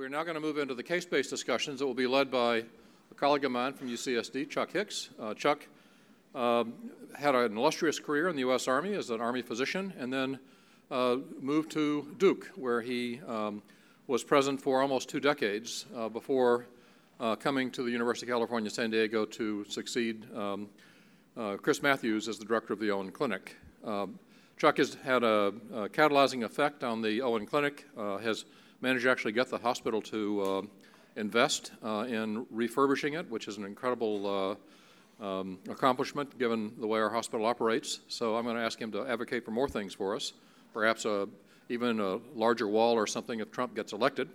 we're now going to move into the case-based discussions that will be led by a colleague of mine from UCSD, Chuck Hicks. Uh, Chuck um, had an illustrious career in the U.S. Army as an Army physician and then uh, moved to Duke, where he um, was present for almost two decades uh, before uh, coming to the University of California, San Diego to succeed um, uh, Chris Mathews as the director of the Owen Clinic. Um, Chuck has had a, a, catalyzing effect on the Owen Clinic, uh, has managed to actually get the hospital to uh, invest uh, in refurbishing it, which is an incredible uh, um, accomplishment given the way our hospital operates. So I'm going to ask him to advocate for more things for us, perhaps a, even a larger wall or something if Trump gets elected.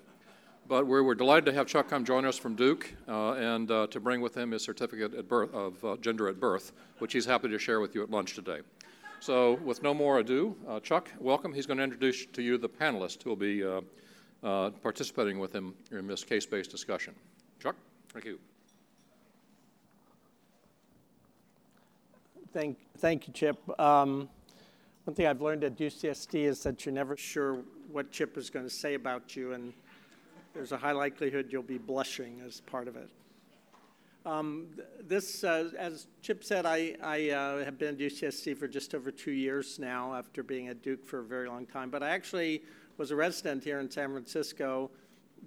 But we were delighted to have Chuck come join us from Duke uh, and uh, to bring with him his certificate at birth, of uh, gender at birth, which he's happy to share with you at lunch today. So, with no more ado, Chuck, welcome. He's going to introduce to you the panelists who will be uh, participating with him in this case based discussion. Chuck, thank you. Thank, thank you, Chip. Um, one thing I've learned at UCSD is that you're never sure what Chip is going to say about you, and there's a high likelihood you'll be blushing as part of it. Um, this, uh, as Chip said, I, I uh, have been at UCSD for just over two years now after being at Duke for a very long time. But I actually was a resident here in San Francisco,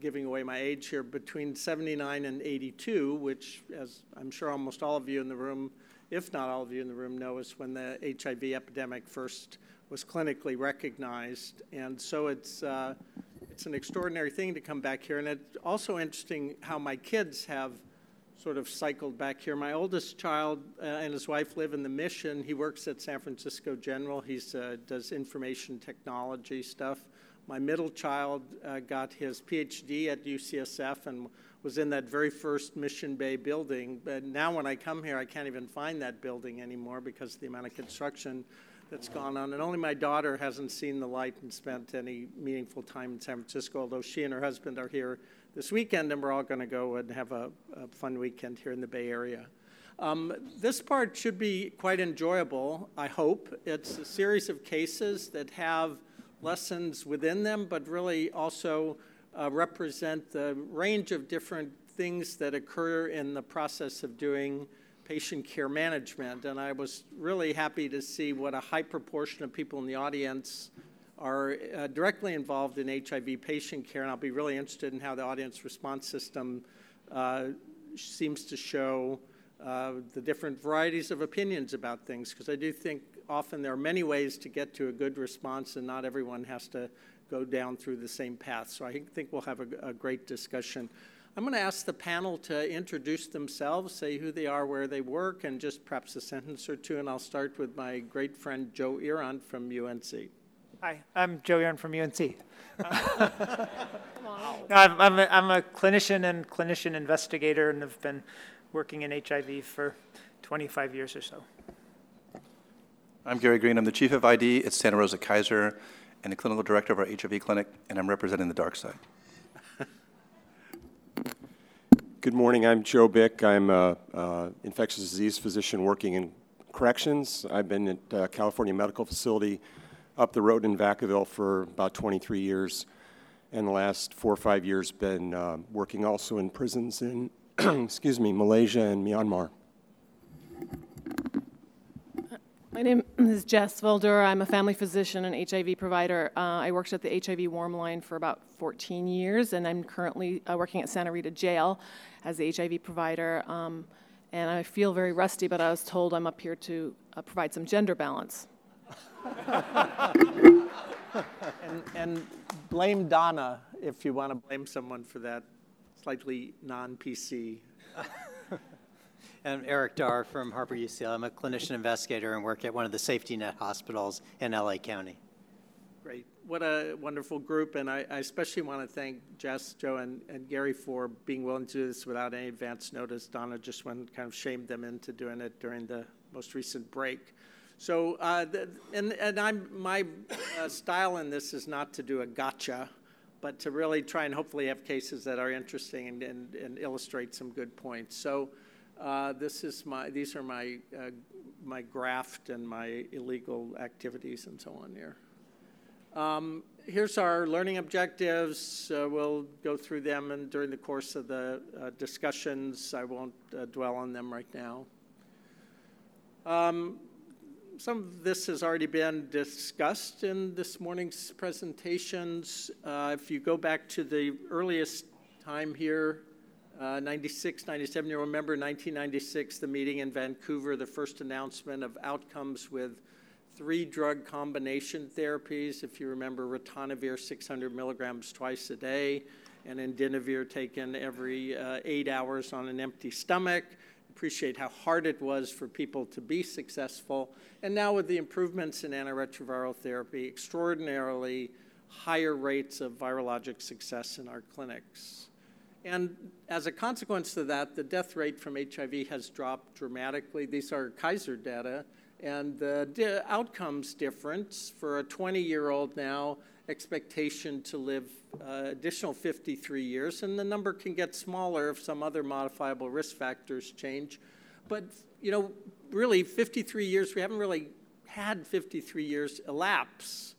giving away my age here, between 79 and 82, which, as I'm sure almost all of you in the room, if not all of you in the room, know, is when the HIV epidemic first was clinically recognized. And so it's, uh, it's an extraordinary thing to come back here. And it's also interesting how my kids have sort of cycled back here. My oldest child uh, and his wife live in the Mission. He works at San Francisco General. He uh, does information technology stuff. My middle child uh, got his PhD at UCSF and was in that very first Mission Bay building. But now, when I come here, I can't even find that building anymore because of the amount of construction that's gone on. And only my daughter hasn't seen the light and spent any meaningful time in San Francisco, although she and her husband are here this weekend, and we're all going to go and have a, a, fun weekend here in the Bay Area. Um, this part should be quite enjoyable, I hope. It's a series of cases that have lessons within them, but really also uh, represent the range of different things that occur in the process of doing patient care management. And I was really happy to see what a high proportion of people in the audience are uh, directly involved in HIV patient care, and I'll be really interested in how the audience response system uh, seems to show uh, the different varieties of opinions about things, because I do think often there are many ways to get to a good response, and not everyone has to go down through the same path. So I think we'll have a, a great discussion. I'm going to ask the panel to introduce themselves, say who they are, where they work, and just perhaps a sentence or two. And I'll start with my great friend Joe Eron from UNC. Hi, I'm Joe Yarn from UNC. no, I'm, I'm, a, I'm a clinician and clinician investigator and have been working in HIV for 25 years or so. I'm Gary Green. I'm the chief of ID at Santa Rosa Kaiser and the clinical director of our HIV clinic, and I'm representing the dark side. Good morning. I'm Joe Bick. I'm an infectious disease physician working in corrections. I've been at uh, California Medical Facility up the road in Vacaville for about 23 years, and the last four or five years been uh, working also in prisons in, excuse me, Malaysia and Myanmar. My name is Jess Vulder. I'm a family physician and HIV provider. Uh, I worked at the HIV warm line for about 14 years, and I'm currently uh, working at Santa Rita Jail as the HIV provider. Um, and I feel very rusty, but I was told I'm up here to uh, provide some gender balance. and, and blame Donna if you want to blame someone for that slightly non PC. I'm Eric Daar from Harbor UCLA. I'm a clinician investigator and work at one of the safety net hospitals in LA County. Great. What a wonderful group. And I, I especially want to thank Jess, Joe, and, and, Gary for being willing to do this without any advance notice. Donna just went kind of shamed them into doing it during the most recent break. So, uh, the, and, and I'm, my uh, style in this is not to do a gotcha, but to really try and hopefully have cases that are interesting and, and, and illustrate some good points. So, uh, this is my, these are my, uh, my graft and my illegal activities and so on here. Um, here's our learning objectives. Uh, we'll go through them and during the course of the uh, discussions. I won't uh, dwell on them right now. Um, some of this has already been discussed in this morning's presentations. Uh, if you go back to the earliest time here, uh, 96, 97, you remember 1996, the meeting in Vancouver, the first announcement of outcomes with three drug combination therapies. If you remember, ritonavir 600 milligrams twice a day, and indinavir taken every uh, eight hours on an empty stomach. Appreciate how hard it was for people to be successful. And now, with the improvements in antiretroviral therapy, extraordinarily higher rates of virologic success in our clinics. And as a consequence of that, the death rate from HIV has dropped dramatically. These are Kaiser data and the di- outcomes difference for a 20 year old now expectation to live uh, additional 53 years and the number can get smaller if some other modifiable risk factors change. But you know really 53 years we haven't really had 53 years elapse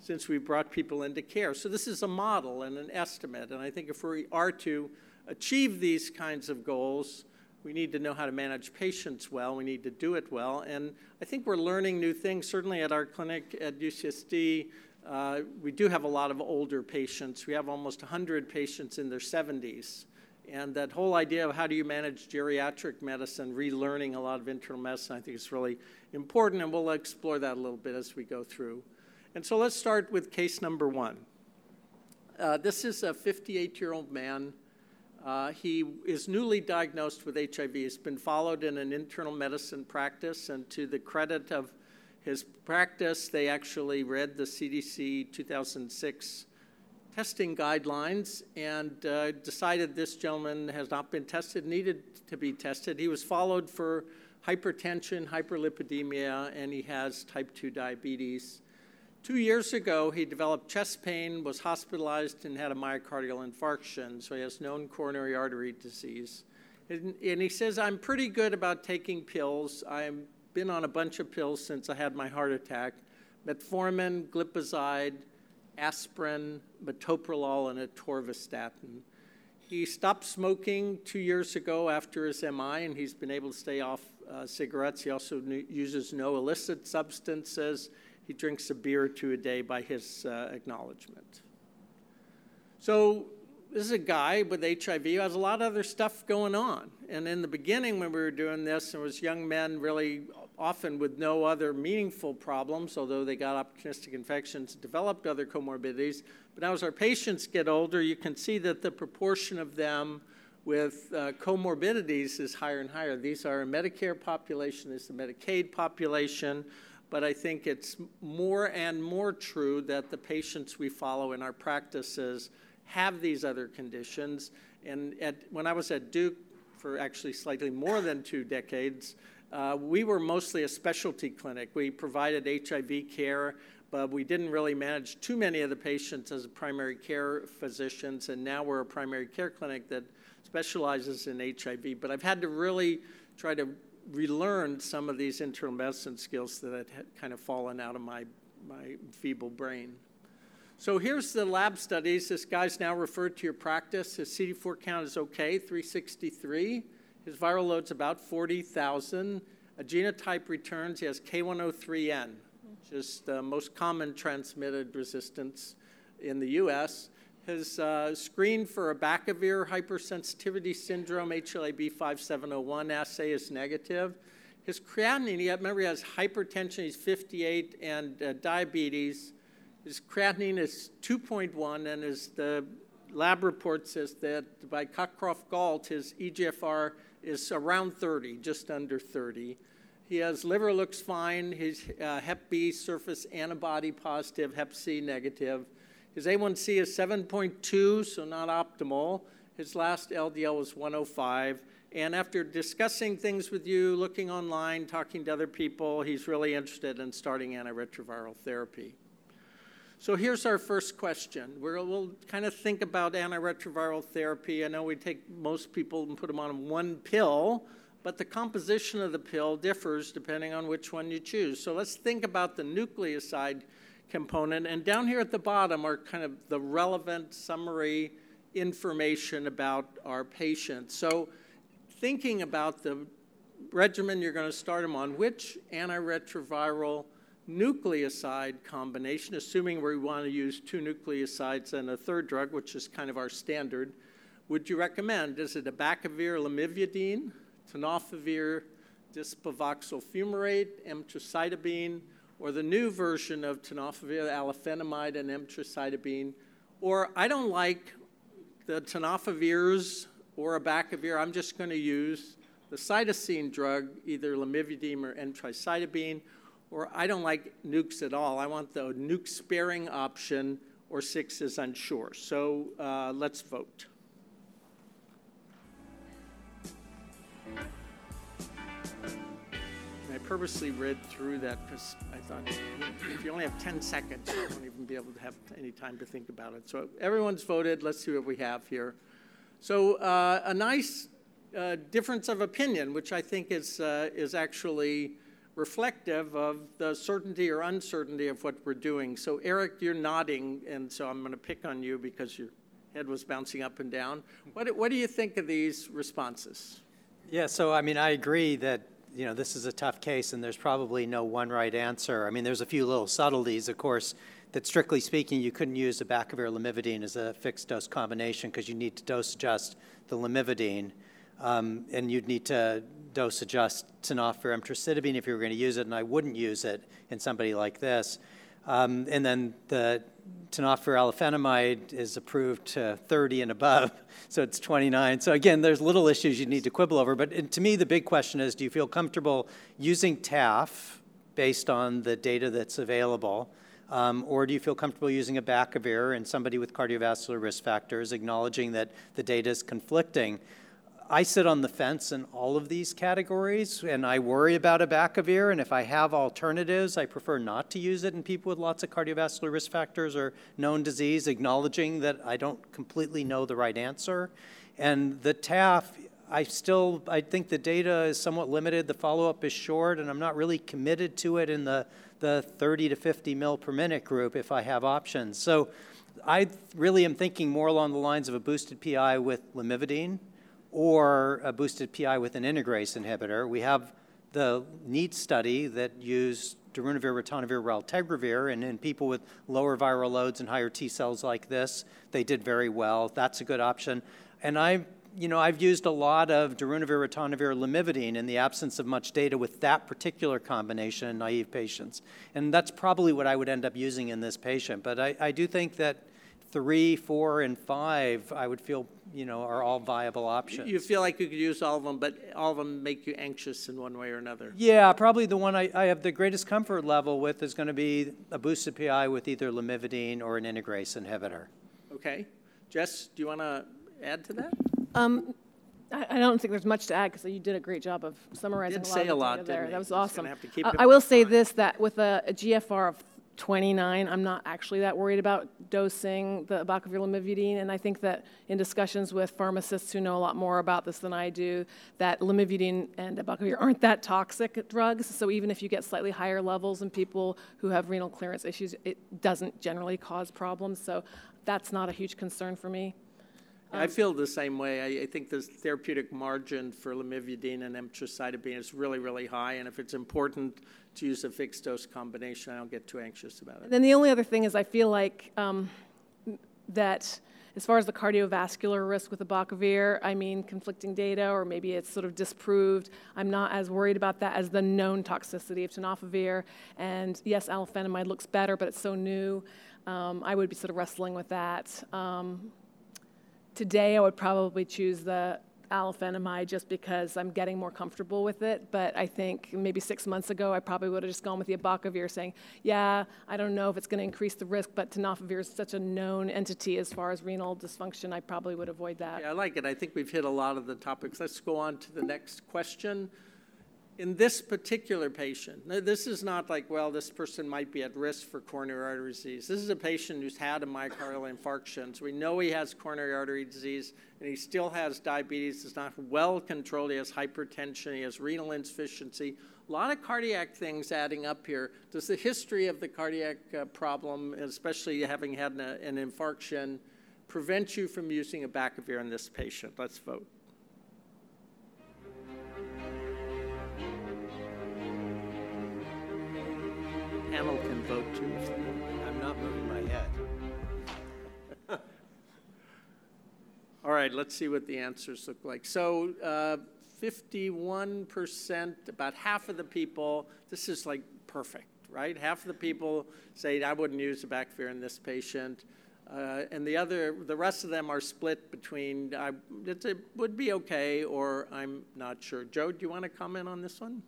since we brought people into care so this is a model and an estimate and i think if we are to achieve these kinds of goals we need to know how to manage patients well. We need to do it well. And I think we're learning new things. Certainly at our clinic at UCSD, uh, we do have a lot of older patients. We have almost 100 patients in their 70s. And that whole idea of how do you manage geriatric medicine, relearning a lot of internal medicine, I think is really important. And we'll explore that a little bit as we go through. And so let's start with case number one. Uh, this is a 58 year old man uh, he is newly diagnosed with HIV. He's been followed in an internal medicine practice, and to the credit of his practice, they actually read the CDC 2006 testing guidelines and uh, decided this gentleman has not been tested, needed to be tested. He was followed for hypertension, hyperlipidemia, and he has type 2 diabetes. Two years ago, he developed chest pain, was hospitalized, and had a myocardial infarction, so he has known coronary artery disease. And, and he says, I'm pretty good about taking pills. I've been on a bunch of pills since I had my heart attack metformin, glipizide, aspirin, metoprolol, and atorvastatin. He stopped smoking two years ago after his MI, and he's been able to stay off uh, cigarettes. He also uses no illicit substances he drinks a beer or two a day by his uh, acknowledgement. So, this is a guy with HIV who has a lot of other stuff going on. And in the beginning, when we were doing this, there was young men really often with no other meaningful problems, although they got opportunistic infections, developed other comorbidities. But now, as our patients get older, you can see that the proportion of them with uh, comorbidities is higher and higher. These are a Medicare population, this is a Medicaid population but I think it's more and more true that the patients we follow in our practices have these other conditions. And at, when I was at Duke for actually slightly more than two decades, uh, we were mostly a specialty clinic. We provided HIV care, but we didn't really manage too many of the patients as primary care physicians. And now we're a primary care clinic that specializes in HIV. But I've had to really try to relearned some of these internal medicine skills that had kind of fallen out of my, my feeble brain. So here's the lab studies. This guy's now referred to your practice. His CD4 count is okay, 363. His viral load's about 40,000. A genotype returns. He has K103N, which is the most common transmitted resistance in the US has uh, screened for abacavir hypersensitivity syndrome, HLA-B5701 assay is negative. His creatinine, he, remember he has hypertension, he's 58, and uh, diabetes. His creatinine is 2.1, and as the lab report says that by Cockcroft-Gault, his EGFR is around 30, just under 30. He has liver looks fine. His uh, Hep B surface antibody positive, Hep C negative. His A1C is 7.2, so not optimal. His last LDL was 105. And after discussing things with you, looking online, talking to other people, he's really interested in starting antiretroviral therapy. So here's our first question. we will kind of think about antiretroviral therapy. I know we take most people and put them on one pill, but the composition of the pill differs depending on which one you choose. So let's think about the nucleoside component. And down here at the bottom are kind of the relevant summary information about our patient. So thinking about the regimen you're going to start them on, which antiretroviral nucleoside combination, assuming we want to use two nucleosides and a third drug, which is kind of our standard, would you recommend? Is it abacavir, lamivudine, tenofovir, disoproxil fumarate, emtricitabine, or the new version of tenofovir, alafenamide, and emtricitabine? Or I don't like the tenofovirs or abacavir. I'm just going to use the cytosine drug, either lamivudine or emtricitabine, or I don't like nukes at all. I want the nuke sparing option, or six is unsure. So uh, let's vote. I purposely read through that because I thought if you only have 10 seconds, you won't even be able to have any time to think about it. So everyone's voted. Let's see what we have here. So uh, a nice uh, difference of opinion, which I think is, uh, is actually reflective of the certainty or uncertainty of what we're doing. So, Eric, you're nodding, and so I'm going to pick on you because your head was bouncing up and down. What, what do you think of these responses? Yeah, so I mean, I agree that you know this is a tough case, and there's probably no one right answer. I mean, there's a few little subtleties, of course. That strictly speaking, you couldn't use abacavir lamivudine as a fixed dose combination because you need to dose adjust the lamivudine. Um, and you'd need to dose adjust tenofovir emtricitabine if you were going to use it, and I wouldn't use it in somebody like this. Um, and then the tenofovir alafenamide is approved to 30 and above, so it's 29. So again, there's little issues you need to quibble over. But to me, the big question is, do you feel comfortable using TAF based on the data that's available? Um, or do you feel comfortable using abacavir in somebody with cardiovascular risk factors, acknowledging that the data is conflicting? I sit on the fence in all of these categories, and I worry about abacavir. And if I have alternatives, I prefer not to use it in people with lots of cardiovascular risk factors or known disease, acknowledging that I don't completely know the right answer. And the TAF, I still I think the data is somewhat limited. The follow-up is short, and I'm not really committed to it in the the 30 to 50 mil per minute group if I have options. So I really am thinking more along the lines of a boosted PI with lamivudine or a boosted PI with an integrase inhibitor. We have the NEAT study that used darunavir, ritonavir, raltegravir, and in people with lower viral loads and higher T cells like this, they did very well. That's a good option. And I, you know, I've used a lot of darunavir, ritonavir, lamivudine in the absence of much data with that particular combination in naive patients. And that's probably what I would end up using in this patient. But I, I do think that three, four, and five, I would feel, you know, are all viable options. You feel like you could use all of them, but all of them make you anxious in one way or another. Yeah, probably the one I, I have the greatest comfort level with is going to be a boosted PI with either lamivudine or an integrase inhibitor. Okay. Jess, do you want to add to that? Um, I, I don't think there's much to add because you did a great job of summarizing Did a lot say of the a lot, data there. didn't? That was He's gonna awesome. have to keep Uh, it I will say this, that with a, a GFR of 29, I'm not actually that worried about dosing the abacavir lamivudine, and I think that in discussions with pharmacists who know a lot more about this than I do, that lamivudine and abacavir aren't that toxic drugs. So even if you get slightly higher levels in people who have renal clearance issues, it doesn't generally cause problems. So that's not a huge concern for me. I feel the same way. I, I think the therapeutic margin for lamivudine and emtricitabine is really, really high, and if it's important to use a fixed dose combination, I don't get too anxious about it. And then the only other thing is I feel like um, that as far as the cardiovascular risk with abacavir, I mean, conflicting data, or maybe it's sort of disproved. I'm not as worried about that as the known toxicity of tenofovir. And yes, alafenamide looks better, but it's so new. Um, I would be sort of wrestling with that. Um, today, I would probably choose the alafenamide just because I'm getting more comfortable with it. But I think maybe six months ago, I probably would have just gone with the abacavir, saying, "Yeah, I don't know if it's going to increase the risk, but tenofovir is such a known entity as far as renal dysfunction. I probably would avoid that." Yeah, I like it. I think we've hit a lot of the topics. Let's go on to the next question. In this particular patient, this is not like, well, this person might be at risk for coronary artery disease. This is a patient who's had a myocardial infarction. So we know he has coronary artery disease and he still has diabetes. It's not well controlled. He has hypertension. He has renal insufficiency. A lot of cardiac things adding up here. Does the history of the cardiac uh, problem, especially having had an, an infarction, prevent you from using a Abacavir in this patient? Let's vote. Panel can vote too if they. I'm not moving my head. All right, let's see what the answers look like. So uh, 51%, about half of the people, this is like perfect, right? Half of the people say, I wouldn't use a Abacavir in this patient. Uh, and the other, the rest of them are split between, I, it would be okay, or I'm not sure. Joe, do you want to comment on this one?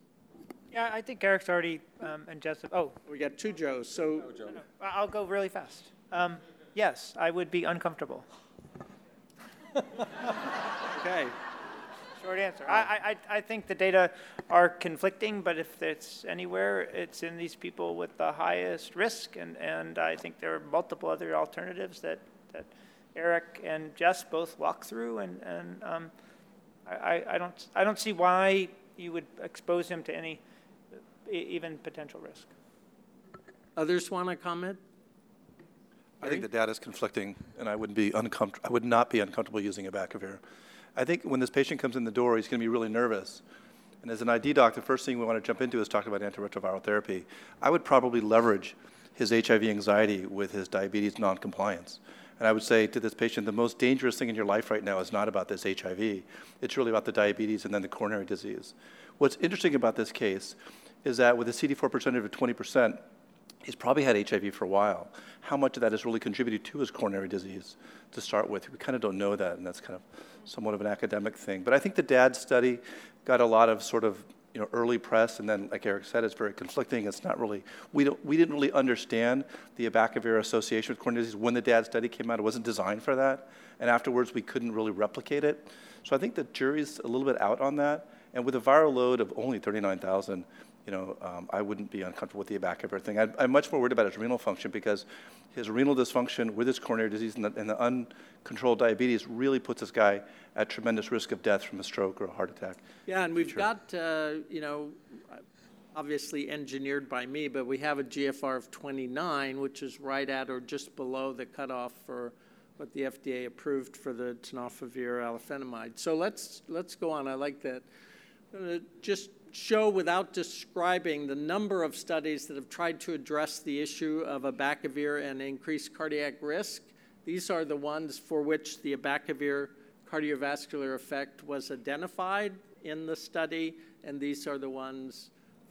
Yeah, I think Eric's already, um, and Jessup, oh, We got two Joes, so, no, no, I- I'll go really fast. Um, Yes, I would be uncomfortable. okay. Short answer. I, I, I- I think the data are conflicting, but if it's anywhere, it's in these people with the highest risk, and, and I think there are multiple other alternatives that, that Eric and Jess both walk through, and, and um, I, I- I don't, I don't see why you would expose him to any even potential risk. Others want to comment? I think the data is conflicting, and I wouldn't be uncomfortable. I would not be uncomfortable using Abacavir. I think when this patient comes in the door, he's going to be really nervous. And as an ID doc, the first thing we want to jump into is talk about antiretroviral therapy. I would probably leverage his HIV anxiety with his diabetes noncompliance. And I would say to this patient, the most dangerous thing in your life right now is not about this HIV. It's really about the diabetes and then the coronary disease. What's interesting about this case is that with a CD4 percentage of 20%, he's probably had HIV for a while. How much of that has really contributed to his coronary disease to start with? We kind of don't know that, and that's kind of somewhat of an academic thing. But I think the DAD study got a lot of sort of you know, early press, and then, like Eric said, it's very conflicting. It's not really, we, don't, we didn't really understand the abacavir association with coronary disease. When the DAD study came out, it wasn't designed for that. And afterwards, we couldn't really replicate it. So I think the jury's a little bit out on that. And with a viral load of only 39,000, you know, um, I wouldn't be uncomfortable with the Abacavir thing. I, I'm much more worried about his renal function because his renal dysfunction with his coronary disease and the, and the uncontrolled diabetes really puts this guy at tremendous risk of death from a stroke or a heart attack. Yeah, and we've got, uh, you know, obviously engineered by me, but we have a GFR of 29, which is right at or just below the cutoff for what the FDA approved for the tenofovir alafenamide. So let's let's go on. I like that. Uh, just show without describing the number of studies that have tried to address the issue of abacavir and increased cardiac risk. These are the ones for which the abacavir cardiovascular effect was identified in the study, and these are the ones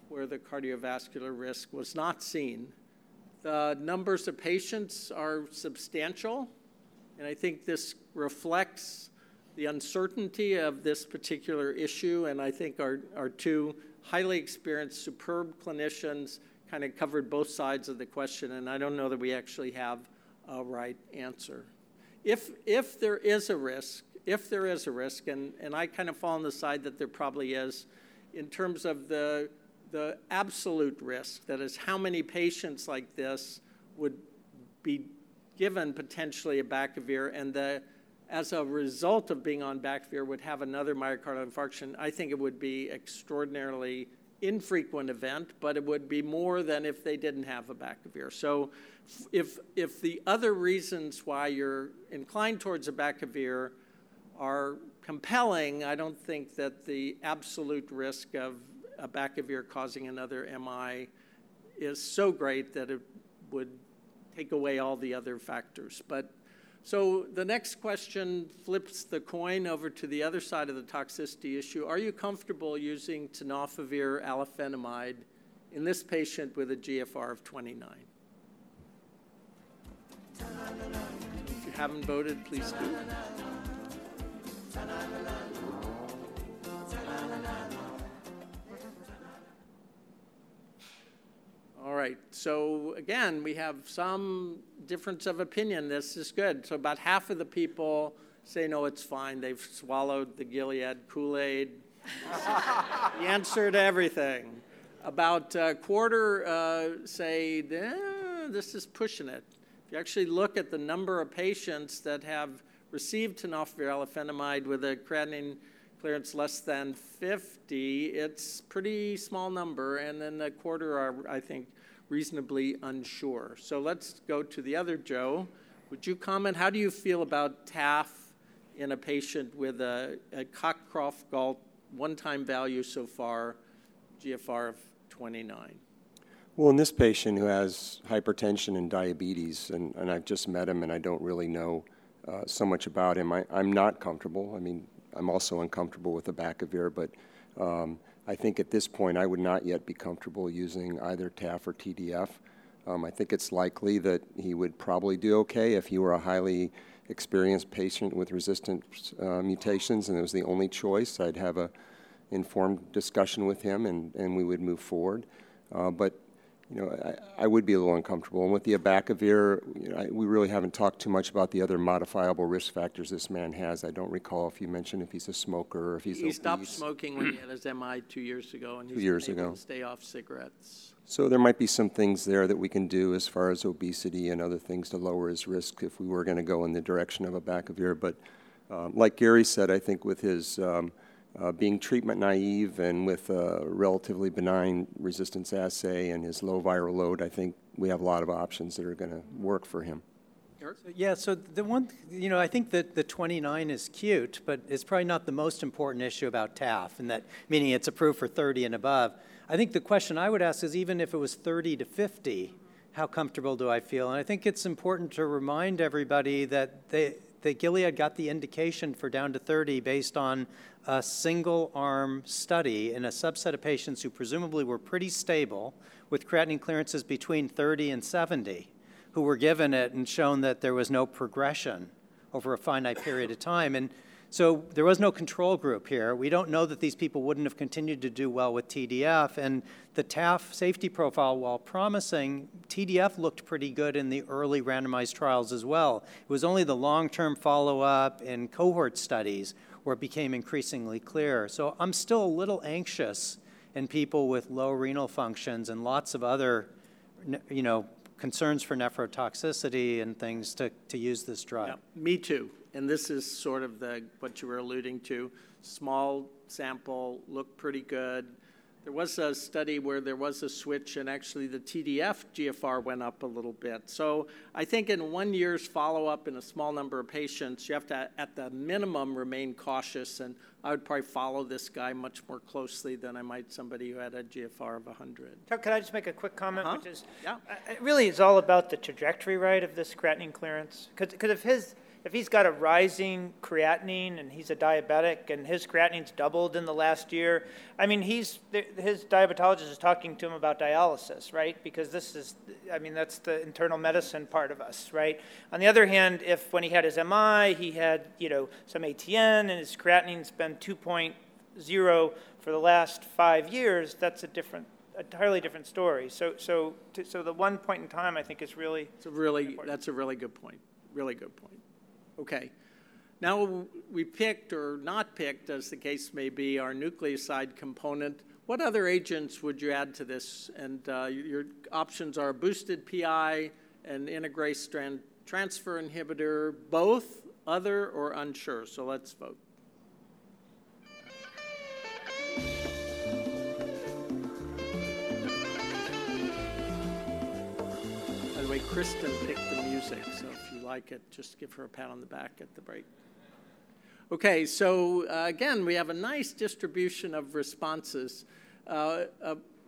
where the cardiovascular risk was not seen. The numbers of patients are substantial, and I think this reflects the uncertainty of this particular issue, and I think our, our two highly experienced, superb clinicians kind of covered both sides of the question, and I don't know that we actually have a right answer. If, if there is a risk, if there is a risk, and, and I kind of fall on the side that there probably is, in terms of the, the absolute risk, that is, how many patients like this would be given potentially a abacavir, and the as a result of being on abacavir would have another myocardial infarction, I think it would be extraordinarily infrequent event, but it would be more than if they didn't have abacavir. So if, if the other reasons why you're inclined towards abacavir are compelling, I don't think that the absolute risk of abacavir causing another MI is so great that it would take away all the other factors. But so the next question flips the coin over to the other side of the toxicity issue. Are you comfortable using tenofovir alafenamide in this patient with a GFR of 29? If you haven't voted, please do. All right, so again, we have some difference of opinion. This is good. So about half of the people say, no, it's fine. They've swallowed the Gilead Kool-Aid. the answer to everything. About a quarter uh, say, eh, this is pushing it. If you actually look at the number of patients that have received tenofovir alafenamide with a creatinine clearance less than 50, it's pretty small number, and then the quarter are, I think, reasonably unsure. So let's go to the other Joe. Would you comment? How do you feel about TAF in a patient with a, a Cockcroft-Gault one-time value so far, GFR of 29? Well, in this patient who has hypertension and diabetes, and, and I've just met him and I don't really know uh, so much about him, I, I'm not comfortable. I mean, I'm also uncomfortable with the Abacavir, but um, I think at this point I would not yet be comfortable using either TAF or TDF. Um, I think it's likely that he would probably do okay if he were a highly experienced patient with resistant uh, mutations and it was the only choice. I'd have a informed discussion with him and, and we would move forward. Uh, but you know, I, I, would be a little uncomfortable. And with the abacavir, you know, I, we really haven't talked too much about the other modifiable risk factors this man has. I don't recall if you mentioned if he's a smoker or if he's a. he obese. stopped smoking when he had his MI two years ago, and he's years been ago. to stay off cigarettes. So there might be some things there that we can do as far as obesity and other things to lower his risk if we were going to go in the direction of abacavir. But um, like Gary said, I think with his um, uh, being treatment naive and with a relatively benign resistance assay and his low viral load, I think we have a lot of options that are going to work for him. Yeah, so the one, you know, I think that the 29 is cute, but it's probably not the most important issue about TAF, and that meaning it's approved for 30 and above. I think the question I would ask is even if it was 30 to 50, how comfortable do I feel? And I think it's important to remind everybody that they, that Gilead got the indication for down to 30 based on a single arm study in a subset of patients who presumably were pretty stable with creatinine clearances between 30 and 70 who were given it and shown that there was no progression over a finite period of time. And so there was no control group here. We don't know that these people wouldn't have continued to do well with TDF. And the TAF safety profile, while promising, TDF looked pretty good in the early randomized trials as well. It was only the long term follow up and cohort studies where it became increasingly clear. So I'm still a little anxious in people with low renal functions and lots of other, you know, concerns for nephrotoxicity and things to, to use this drug. Yeah, me too. And this is sort of the what you were alluding to. Small sample, look pretty good. There was a study where there was a switch, and actually the TDF GFR went up a little bit. So I think in one year's follow up in a small number of patients, you have to, at the minimum, remain cautious. And I would probably follow this guy much more closely than I might somebody who had a GFR of 100. Can I just make a quick comment? Uh-huh. Which is, yeah. it really is all about the trajectory, right, of this creatinine clearance. Because if his if he's got a rising creatinine and he's a diabetic and his creatinine's doubled in the last year, I mean, he's his diabetologist is talking to him about dialysis, right? Because this is, I mean, that's the internal medicine part of us, right? On the other hand, if when he had his MI, he had you know some ATN and his creatinine's been 2.0 for the last five years, that's a different entirely different story. So, so, to, so the one point in time, I think, is really. It's a really, that's a really good point. Really good point. Okay. Now we picked or not picked, as the case may be, our nucleoside component. What other agents would you add to this? And uh, your options are boosted PI and integrase strand transfer inhibitor, both, other, or unsure. So let's vote. By the way, Kristen picked the music, so like it, just give her a pat on the back at the break. Okay, so uh, again, we have a nice distribution of responses. Uh,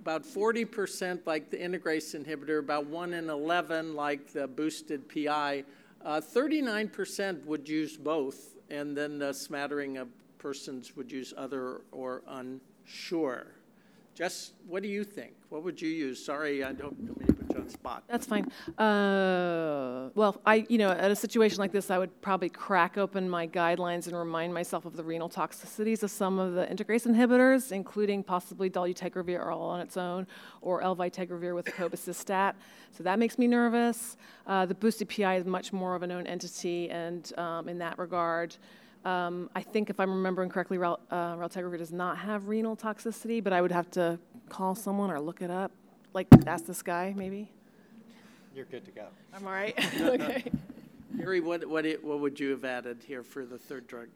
about 40% like the integrase inhibitor, about 1 in 11 like the boosted PI. Uh, 39% would use both, and then a smattering of persons would use other or unsure. Jess, what do you think? What would you use? Sorry, I don't spot. That's fine. Uh, well, I, you know, at a situation like this, I would probably crack open my guidelines and remind myself of the renal toxicities of some of the integrase inhibitors, including possibly dolutegravir all on its own, or elvitegravir with a cobicistat. So that makes me nervous. Uh, the boosted PI is much more of a known entity, and um, in that regard, Um, I think if I'm remembering correctly, rel- uh, raltegravir does not have renal toxicity, but I would have to call someone or look it up, like ask this guy maybe. You're good to go. I'm all right. okay. Gary, what, what, it- what would you have added here for the third drug?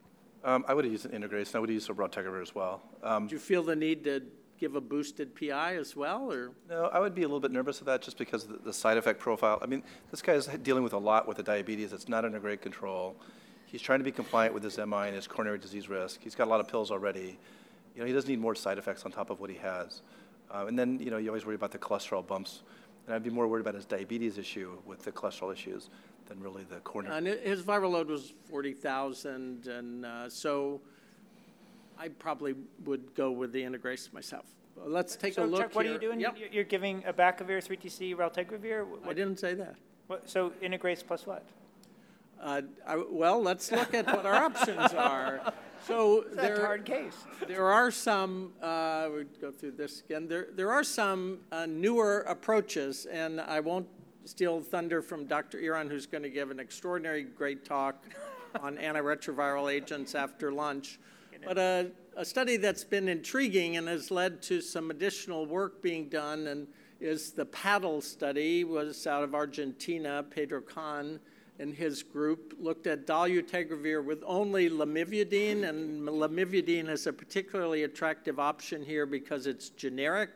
Um, I would have used an integrase, and I would have used a raltegravir as well. Um, Do you feel the need to give a boosted PI as well, or? No, I would be a little bit nervous of that just because of the, the side effect profile. I mean, this guy is dealing with a lot with the diabetes. It's not under great control. He's trying to be compliant with his MI and his coronary disease risk. He's got a lot of pills already. You know, he doesn't need more side effects on top of what he has. Uh, and then, you know, you always worry about the cholesterol bumps. And I'd be more worried about his diabetes issue with the cholesterol issues than really the coronary. And his viral load was 40,000, and uh, so I probably would go with the integrase myself. Let's take a So look Chuck, what are you doing? Yep, You're- You're giving abacavir, 3TC, raltegravir? I didn't say that. what- So integrase plus what? Uh, I- Well, let's look at what our options are. So there, hard case. there are some, uh, we go through this again, there, there are some uh, newer approaches, and I won't steal thunder from Dr. Eron, who's going to give an extraordinary great talk on antiretroviral agents after lunch. But a, a study that's been intriguing and has led to some additional work being done and is the paddle study was out of Argentina, Pedro Cahn and his group looked at dolutegravir with only lamivudine, and lamivudine is a particularly attractive option here because it's generic,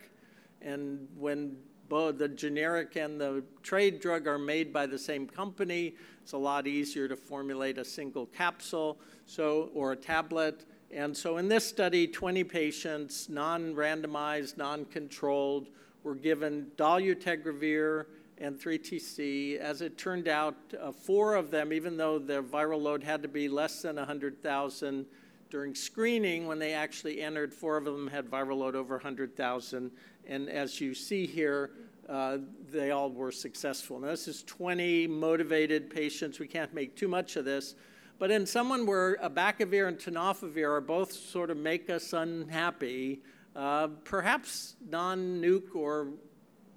and when both the generic and the trade drug are made by the same company, it's a lot easier to formulate a single capsule, so or a tablet. And so in this study, 20 patients, non-randomized, non-controlled, were given dolutegravir and 3TC. As it turned out, uh, four of them, even though their viral load had to be less than 100,000 during screening, when they actually entered, four of them had viral load over 100,000. And as you see here, uh, they all were successful. Now, this is 20 motivated patients. We can't make too much of this. But in someone where abacavir and tenofovir are both sort of make us unhappy, uh, perhaps non-nuke or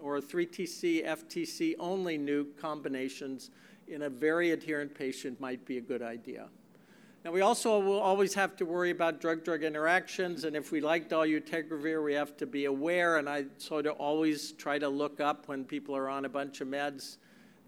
or 3TC, FTC only nuke combinations in a very adherent patient might be a good idea. Now, we also will always have to worry about drug-drug interactions, and if we like dolutegravir, we have to be aware, and I sort of always try to look up when people are on a bunch of meds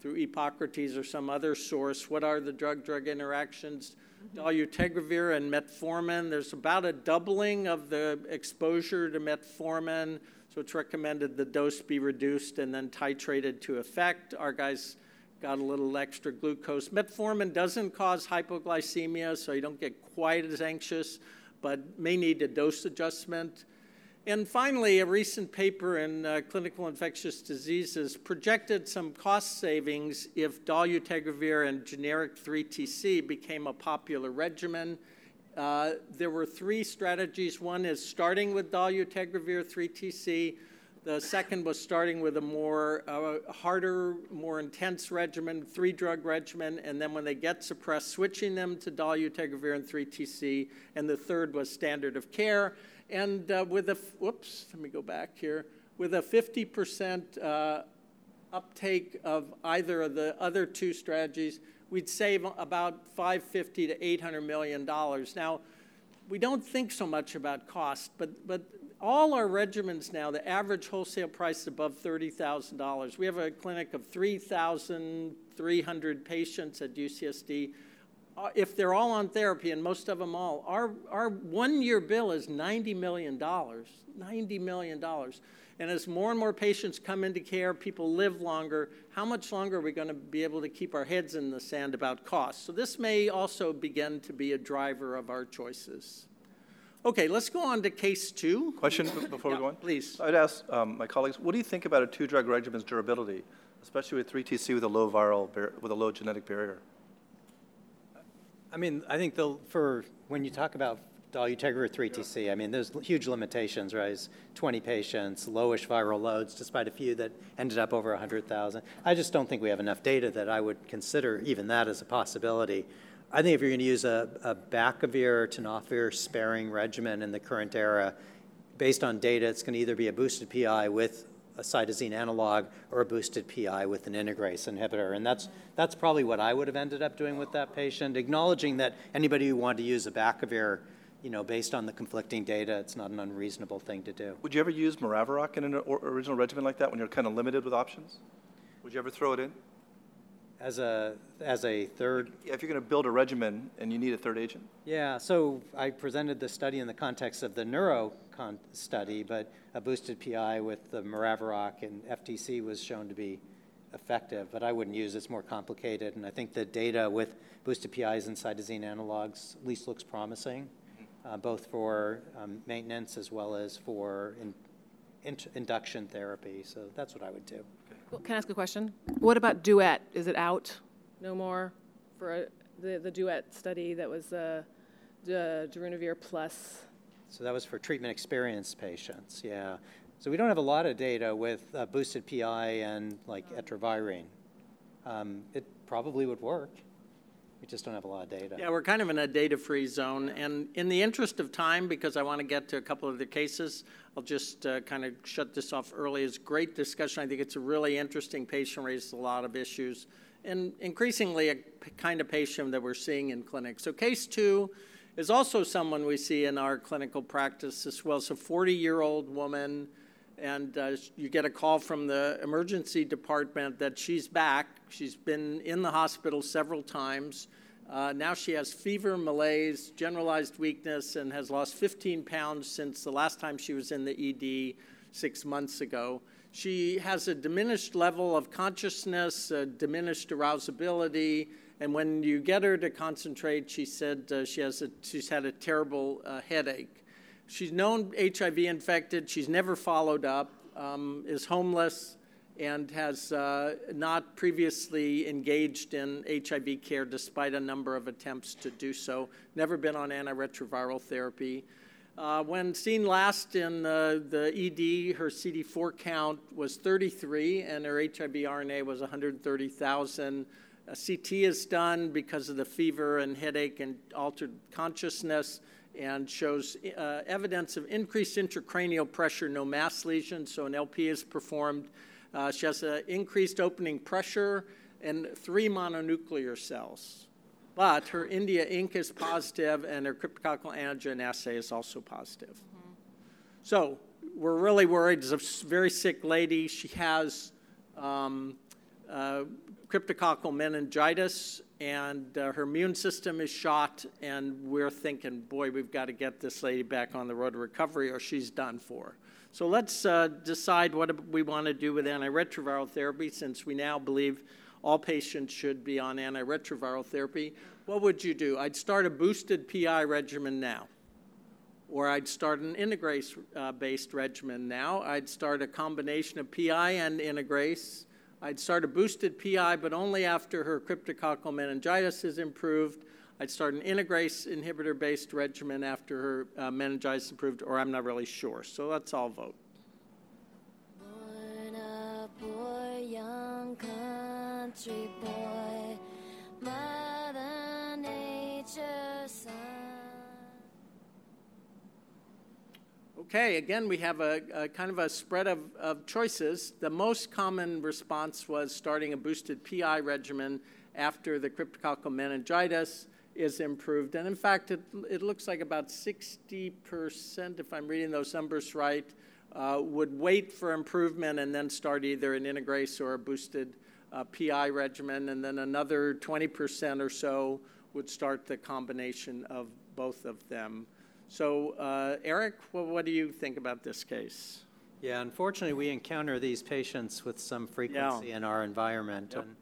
through Epocrates or some other source, what are the drug-drug interactions? Mm-hmm. Dolutegravir and metformin, there's about a doubling of the exposure to metformin, so it's recommended the dose be reduced and then titrated to effect. Our guys got a little extra glucose. Metformin doesn't cause hypoglycemia, so you don't get quite as anxious, but may need a dose adjustment. And finally, a recent paper in uh, Clinical Infectious Diseases projected some cost savings if dolutegravir and generic 3TC became a popular regimen. Uh, there were three strategies. One is starting with dolutegravir 3TC. The second was starting with a more uh, harder, more intense regimen, three drug regimen, and then when they get suppressed, switching them to dolutegravir and 3TC. And the third was standard of care. And uh, with a, whoops, let me go back here, with a 50% uh, uptake of either of the other two strategies, we'd save about 550 to 800 million dollars. Now, we don't think so much about cost, but but all our regimens now, the average wholesale price is above $30,000. We have a clinic of 3,300 patients at UCSD. Uh, if they're all on therapy, and most of them all, our, our one-year bill is $90 million, $90 million. And as more and more patients come into care, people live longer, how much longer are we going to be able to keep our heads in the sand about cost? So this may also begin to be a driver of our choices. Okay, let's go on to case two. Question b- before we go on? please. I'd ask um, my colleagues, what do you think about a two-drug regimen's durability, especially with 3TC with a low viral, bar- with a low genetic barrier? I mean, I think the, for, when you talk about dolutegravir 3TC, I mean, there's huge limitations, right? It's 20 patients, lowish viral loads, despite a few that ended up over 100,000. I just don't think we have enough data that I would consider even that as a possibility. I think if you're going to use a, abacavir, Tenofovir sparing regimen in the current era, based on data, it's going to either be a boosted PI with a cytosine analog or a boosted PI with an integrase inhibitor. And that's, that's probably what I would have ended up doing with that patient, acknowledging that anybody who wanted to use abacavir, you know, based on the conflicting data, it's not an unreasonable thing to do. Would you ever use Maraviroc in an original regimen like that when you're kind of limited with options? Would you ever throw it in? As a, as a third Yeah, If you're going to build a regimen and you need a third agent? Yeah, so I presented the study in the context of the neuro con- study, but a boosted PI with the Maraviroc and FTC was shown to be effective, but I wouldn't use it. It's more complicated, and I think the data with boosted PIs and cytosine analogs at least looks promising, uh, both for um, maintenance as well as for in, int- induction therapy. So that's what I would do. Well, Can I ask a question? What about duet? Is it out? No more for uh, the, the duet study that was uh, the darunavir plus? So that was for treatment experienced patients, yeah. So we don't have a lot of data with uh, boosted PI and like etravirine. Um, it probably would work. We just don't have a lot of data. Yeah, we're kind of in a data-free zone, and in the interest of time, because I want to get to a couple of the cases, I'll just uh, kind of shut this off early. It's great discussion. I think it's a really interesting patient, raises a lot of issues, and increasingly a kind of patient that we're seeing in clinic. So case two is also someone we see in our clinical practice as well. It's a 40-year-old woman, and uh, you get a call from the emergency department that she's back. She's been in the hospital several times. Uh, now she has fever, malaise, generalized weakness, and has lost 15 pounds since the last time she was in the ED six months ago. She has a diminished level of consciousness, diminished arousability, and when you get her to concentrate, she said uh, she has a, she's had a terrible uh, headache. She's known HIV infected. She's never followed up, um, is homeless, and has uh, not previously engaged in HIV care despite a number of attempts to do so. Never been on antiretroviral therapy. Uh, when seen last in uh, the ED, her CD4 count was 33 and her HIV RNA was 130,000. A CT is done because of the fever and headache and altered consciousness and shows uh, evidence of increased intracranial pressure, no mass lesions, so an LP is performed. Uh, she has an increased opening pressure and three mononuclear cells. But her India ink is positive and her cryptococcal antigen assay is also positive. So we're really worried. It's a very sick lady. She has um, uh, cryptococcal meningitis, and uh, her immune system is shot. And we're thinking, boy, we've got to get this lady back on the road to recovery, or she's done for. So let's uh, decide what we want to do with antiretroviral therapy, since we now believe all patients should be on antiretroviral therapy. What would you do? I'd start a boosted PI regimen now or I'd start an integrase uh, based regimen now. I'd start a combination of PI and integrase. I'd start a boosted PI, but only after her cryptococcal meningitis is improved. I'd start an integrase inhibitor based regimen after her uh, meningitis improved, or I'm not really sure. So let's all vote. Boy, Mother son. Okay, again, we have a, a kind of a spread of, of choices. The most common response was starting a boosted PI regimen after the cryptococcal meningitis is improved. And in fact, it, it looks like about 60%, if I'm reading those numbers right, uh, would wait for improvement and then start either an integrase or a boosted uh, PI regimen. And then another 20% or so would start the combination of both of them. So, uh, Eric, well, what do you think about this case? Yeah, unfortunately, we encounter these patients with some frequency in our environment. And,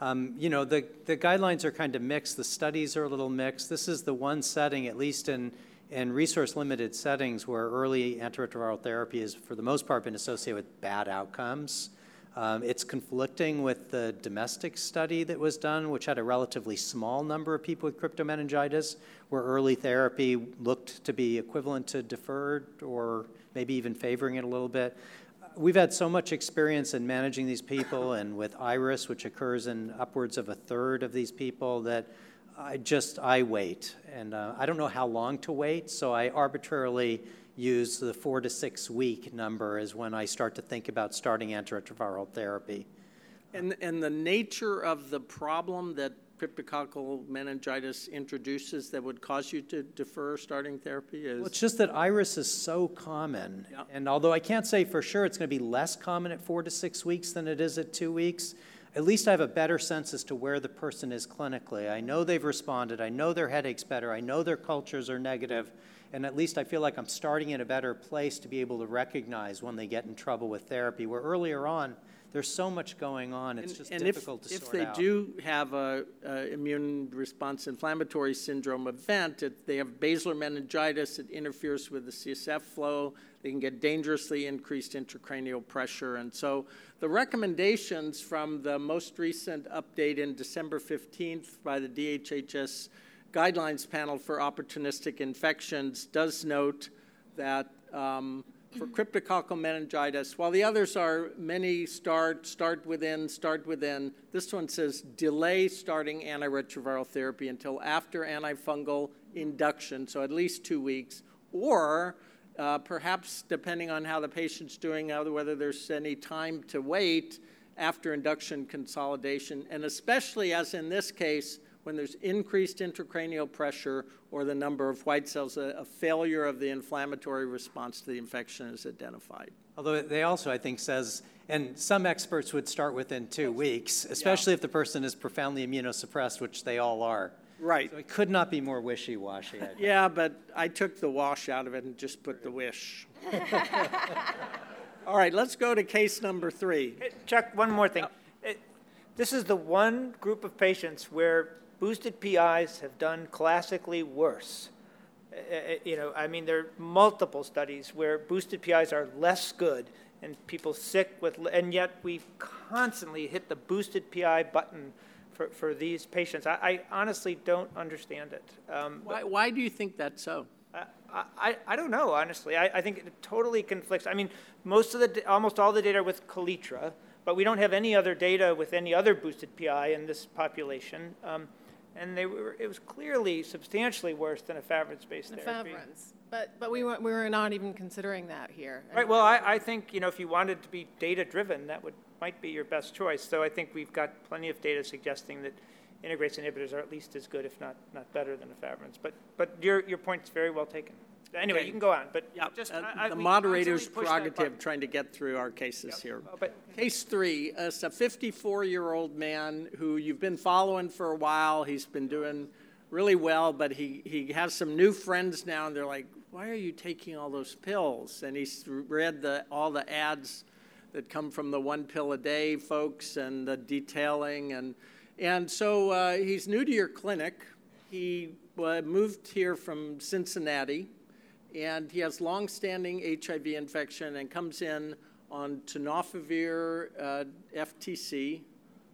um, you know, the, the guidelines are kind of mixed. The studies are a little mixed. This is the one setting, at least in, in resource-limited settings, where early antiretroviral therapy has, for the most part, been associated with bad outcomes. Um, it's conflicting with the domestic study that was done, which had a relatively small number of people with cryptomeningitis, where early therapy looked to be equivalent to deferred or maybe even favoring it a little bit. We've had so much experience in managing these people and with IRIS, which occurs in upwards of a third of these people, that I just, I wait. And uh, I don't know how long to wait, so I arbitrarily use the four to six week number is when I start to think about starting antiretroviral therapy. And, and the nature of the problem that cryptococcal meningitis introduces that would cause you to defer starting therapy is? Well, it's just that iris is so common. Yeah. And although I can't say for sure it's going to be less common at four to six weeks than it is at two weeks, at least I have a better sense as to where the person is clinically. I know they've responded. I know their headache's better. I know their cultures are negative. And at least I feel like I'm starting in a better place to be able to recognize when they get in trouble with therapy, where earlier on, there's so much going on, it's And- just and if- difficult to If sort they do have a, a immune response inflammatory syndrome event, it, they have basilar meningitis, it interferes with the CSF flow, they can get dangerously increased intracranial pressure. And so the recommendations from the most recent update in December 15th by the DHHS Guidelines Panel for Opportunistic Infections does note that um, for cryptococcal meningitis, while the others are many start, start within, start within, this one says delay starting antiretroviral therapy until after antifungal induction, so at least two weeks, or uh, perhaps depending on how the patient's doing, whether there's any time to wait after induction consolidation, and especially as in this case, when there's increased intracranial pressure or the number of white cells, a, a failure of the inflammatory response to the infection is identified. Although they also, I think, says, and some experts would start within two weeks, especially if the person is profoundly immunosuppressed, which they all are. Right. So it could not be more wishy-washy. Yeah, but I took the wash out of it and just put the wish. All right, let's go to case number three. Hey, Chuck, one more thing. It- This is the one group of patients where boosted PIs have done classically worse. Uh, uh, You know, I mean, there are multiple studies where boosted PIs are less good and people sick with, and yet we've constantly hit the boosted PI button for, for these patients. I, I honestly don't understand it. Um, Why, why do you think that's so? I, I, I don't know, honestly. I, I think it totally conflicts. I mean, most of the, almost all the data are with Kaletra, but we don't have any other data with any other boosted PI in this population. Um, and they were, it was clearly substantially worse than a efavirenz-based therapy. Efavirenz. But, but we were, we were not even considering that here. Right, well, I, I think, you know, if you wanted to be data-driven, that would, might be your best choice. So I think we've got plenty of data suggesting that integrase inhibitors are at least as good, if not, not better than efavirenz. But, but your, your point's very well taken. Anyway, Okay. you can go on, but Yeah, just, uh, I- the moderator's constantly push that prerogative trying to get through our cases here. Uh, But Case three, it's a 54-year-old man who you've been following for a while. He's been doing really well, but he, he has some new friends now, and they're like, why are you taking all those pills? And he's read the, all the ads that come from the one pill a day folks and the detailing. And, and so uh, he's new to your clinic. He uh, moved here from Cincinnati, and he has long-standing HIV infection and comes in on tenofovir uh, FTC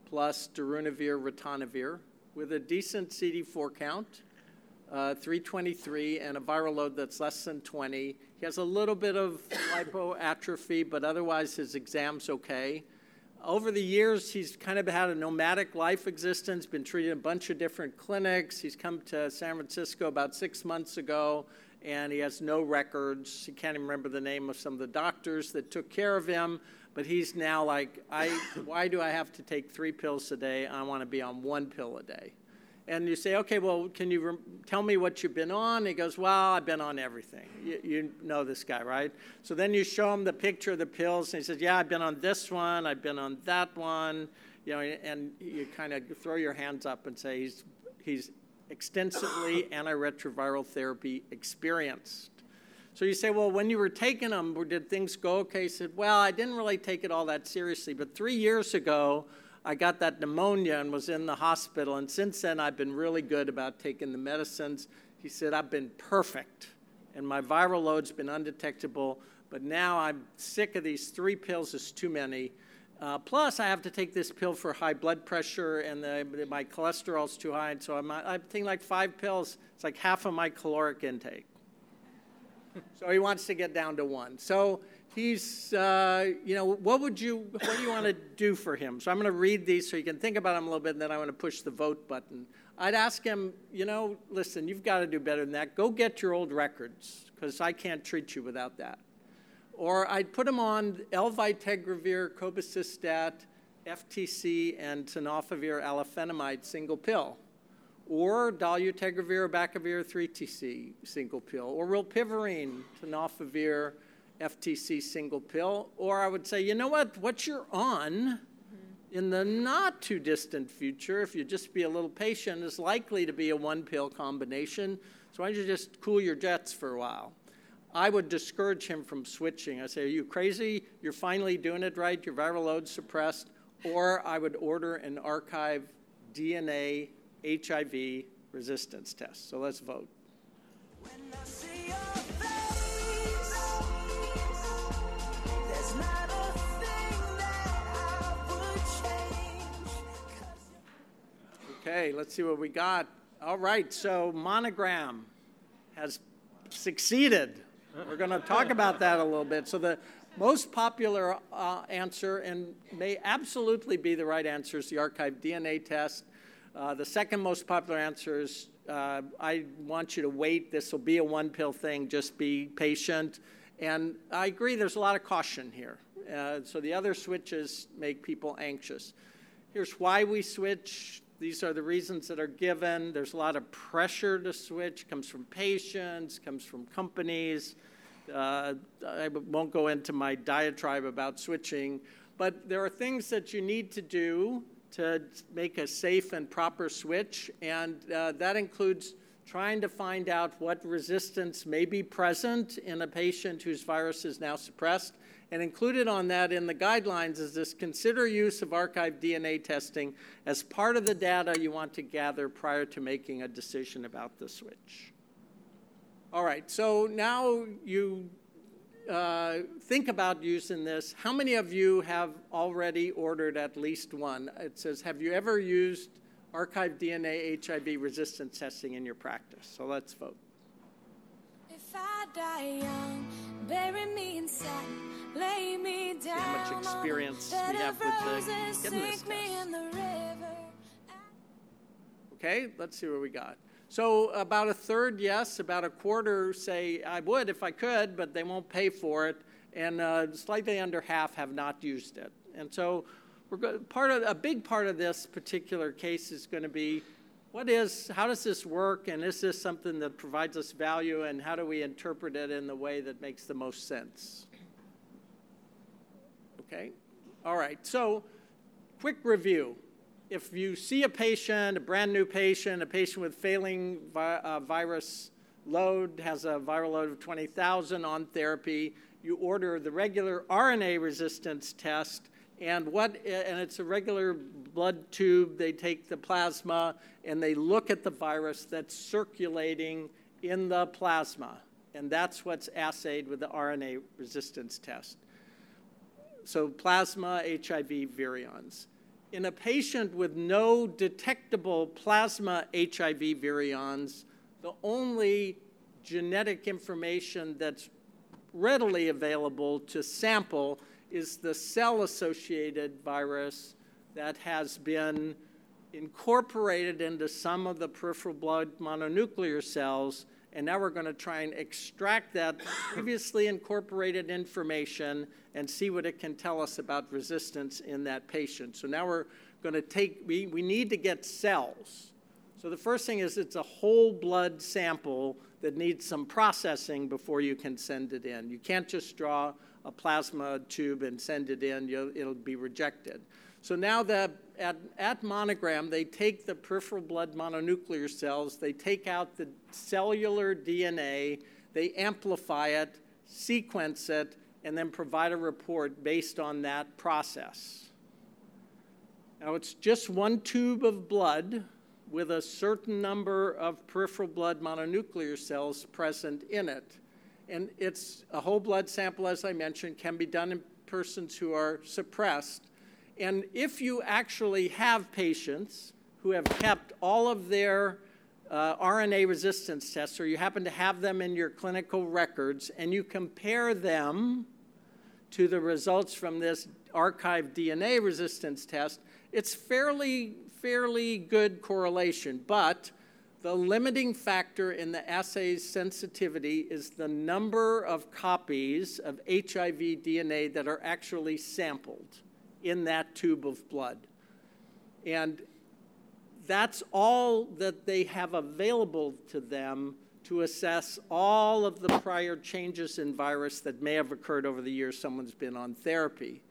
plus darunavir ritonavir with a decent CD4 count, uh, 323, and a viral load that's less than 20. He has a little bit of lipoatrophy, but otherwise his exam's okay. Over the years, he's kind of had a nomadic life existence, been treated in a bunch of different clinics. He's come to San Francisco about six months ago, and he has no records. He can't even remember the name of some of the doctors that took care of him, but he's now like, I, why do I have to take three pills a day? I want to be on one pill a day. And you say, okay, well, can you rem- tell me what you've been on? He goes, well, I've been on everything. You, you know this guy, right? So then you show him the picture of the pills, and he says, yeah, I've been on this one, I've been on that one, you know, and you kind of throw your hands up and say he's, he's extensively antiretroviral therapy experienced. So you say, well, when you were taking them, did things go okay? He said, well, I didn't really take it all that seriously, but three years ago, I got that pneumonia and was in the hospital, and since then I've been really good about taking the medicines. He said, I've been perfect, and my viral load's been undetectable, but now I'm sick of these three pills, it's too many. Uh, plus, I have to take this pill for high blood pressure, and the, my cholesterol's too high, and so I'm, I'm taking like five pills. It's like half of my caloric intake. So he wants to get down to one. So he's, uh, you know, what would you, what do you want to do for him? So I'm going to read these so you can think about them a little bit, and then I want to push the vote button I'd ask him, you know, listen, you've got to do better than that. Go get your old records because I can't treat you without that. Or I'd put them on elvitegravir, cobicistat, FTC, and tenofovir alafenamide single pill. Or dolutegravir, abacavir, 3TC single pill. Or rilpivirine, tenofovir, FTC single pill. Or I would say, you know what, what you're on in the not too distant future, if you just be a little patient, is likely to be a one pill combination. So why don't you just cool your jets for a while? I would discourage him from switching. I say, Are you crazy? You're finally doing it right. Your viral load's suppressed. Or I would order an archive DNA HIV resistance test. So let's vote. Okay, let's see what we got. All right, so Monogram has succeeded. We're going to talk about that a little bit. So, the most popular uh, answer, and may absolutely be the right answer, is the archived DNA test. Uh, the second most popular answer is uh, I want you to wait. This will be a one pill thing, just be patient. And I agree, there's a lot of caution here. Uh, so, the other switches make people anxious. Here's why we switch these are the reasons that are given. There's a lot of pressure to switch, comes from patients, comes from companies. Uh, I won't go into my diatribe about switching, but there are things that you need to do to make a safe and proper switch, and uh, that includes trying to find out what resistance may be present in a patient whose virus is now suppressed and included on that in the guidelines is this consider use of archived DNA testing as part of the data you want to gather prior to making a decision about the switch. All right, so now you uh, think about using this. How many of you have already ordered at least one? It says, have you ever used archived DNA HIV resistance testing in your practice? So let's vote. If I die young, bury me inside. Lay me down how much experience we have with the, getting this test. Okay, let's see what we got. So about a third, yes. About a quarter say I would if I could, but they won't pay for it, and uh, slightly under half have not used it. And so we're go- part of a big part of this particular case is going to be what is how does this work, and is this something that provides us value, and how do we interpret it in the way that makes the most sense? Okay? All right, so quick review. If you see a patient, a brand new patient, a patient with failing vi- uh, virus load, has a viral load of 20,000 on therapy, you order the regular RNA resistance test, and what and it's a regular blood tube they take the plasma and they look at the virus that's circulating in the plasma and that's what's assayed with the RNA resistance test so plasma HIV virions. In a patient with no detectable plasma HIV virions, the only genetic information that's readily available to sample is the cell associated virus that has been incorporated into some of the peripheral blood mononuclear cells and now we're going to try and extract that previously incorporated information and see what it can tell us about resistance in that patient. So now we're going to take, we, we need to get cells. So the first thing is it's a whole blood sample that needs some processing before you can send it in. You can't just draw a plasma tube and send it in, You'll, it'll be rejected. So now that at, at monogram, they take the peripheral blood mononuclear cells, they take out the cellular DNA, they amplify it, sequence it, and then provide a report based on that process. Now, it's just one tube of blood with a certain number of peripheral blood mononuclear cells present in it. And it's a whole blood sample, as I mentioned, can be done in persons who are suppressed and if you actually have patients who have kept all of their uh, RNA resistance tests, or you happen to have them in your clinical records, and you compare them to the results from this archived DNA resistance test, it's fairly fairly good correlation, but the limiting factor in the assay's sensitivity is the number of copies of HIV DNA that are actually sampled in that tube of blood. And that's all that they have available to them to assess all of the prior changes in virus that may have occurred over the years someone's been on therapy.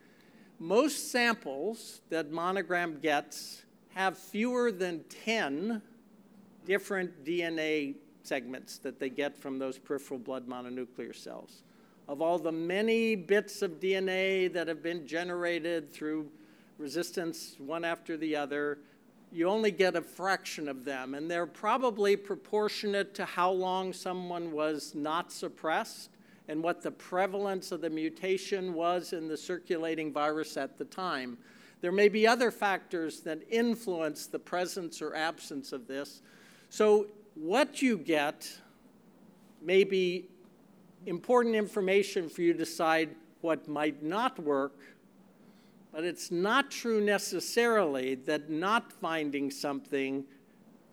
Most samples that Monogram gets have fewer than 10 different DNA segments that they get from those peripheral blood mononuclear cells. Of all the many bits of DNA that have been generated through resistance one after the other, you only get a fraction of them, and they're probably proportionate to how long someone was not suppressed and what the prevalence of the mutation was in the circulating virus at the time. There may be other factors that influence the presence or absence of this. So, what you get may be important information for you to decide what might not work but it's not true necessarily that not finding something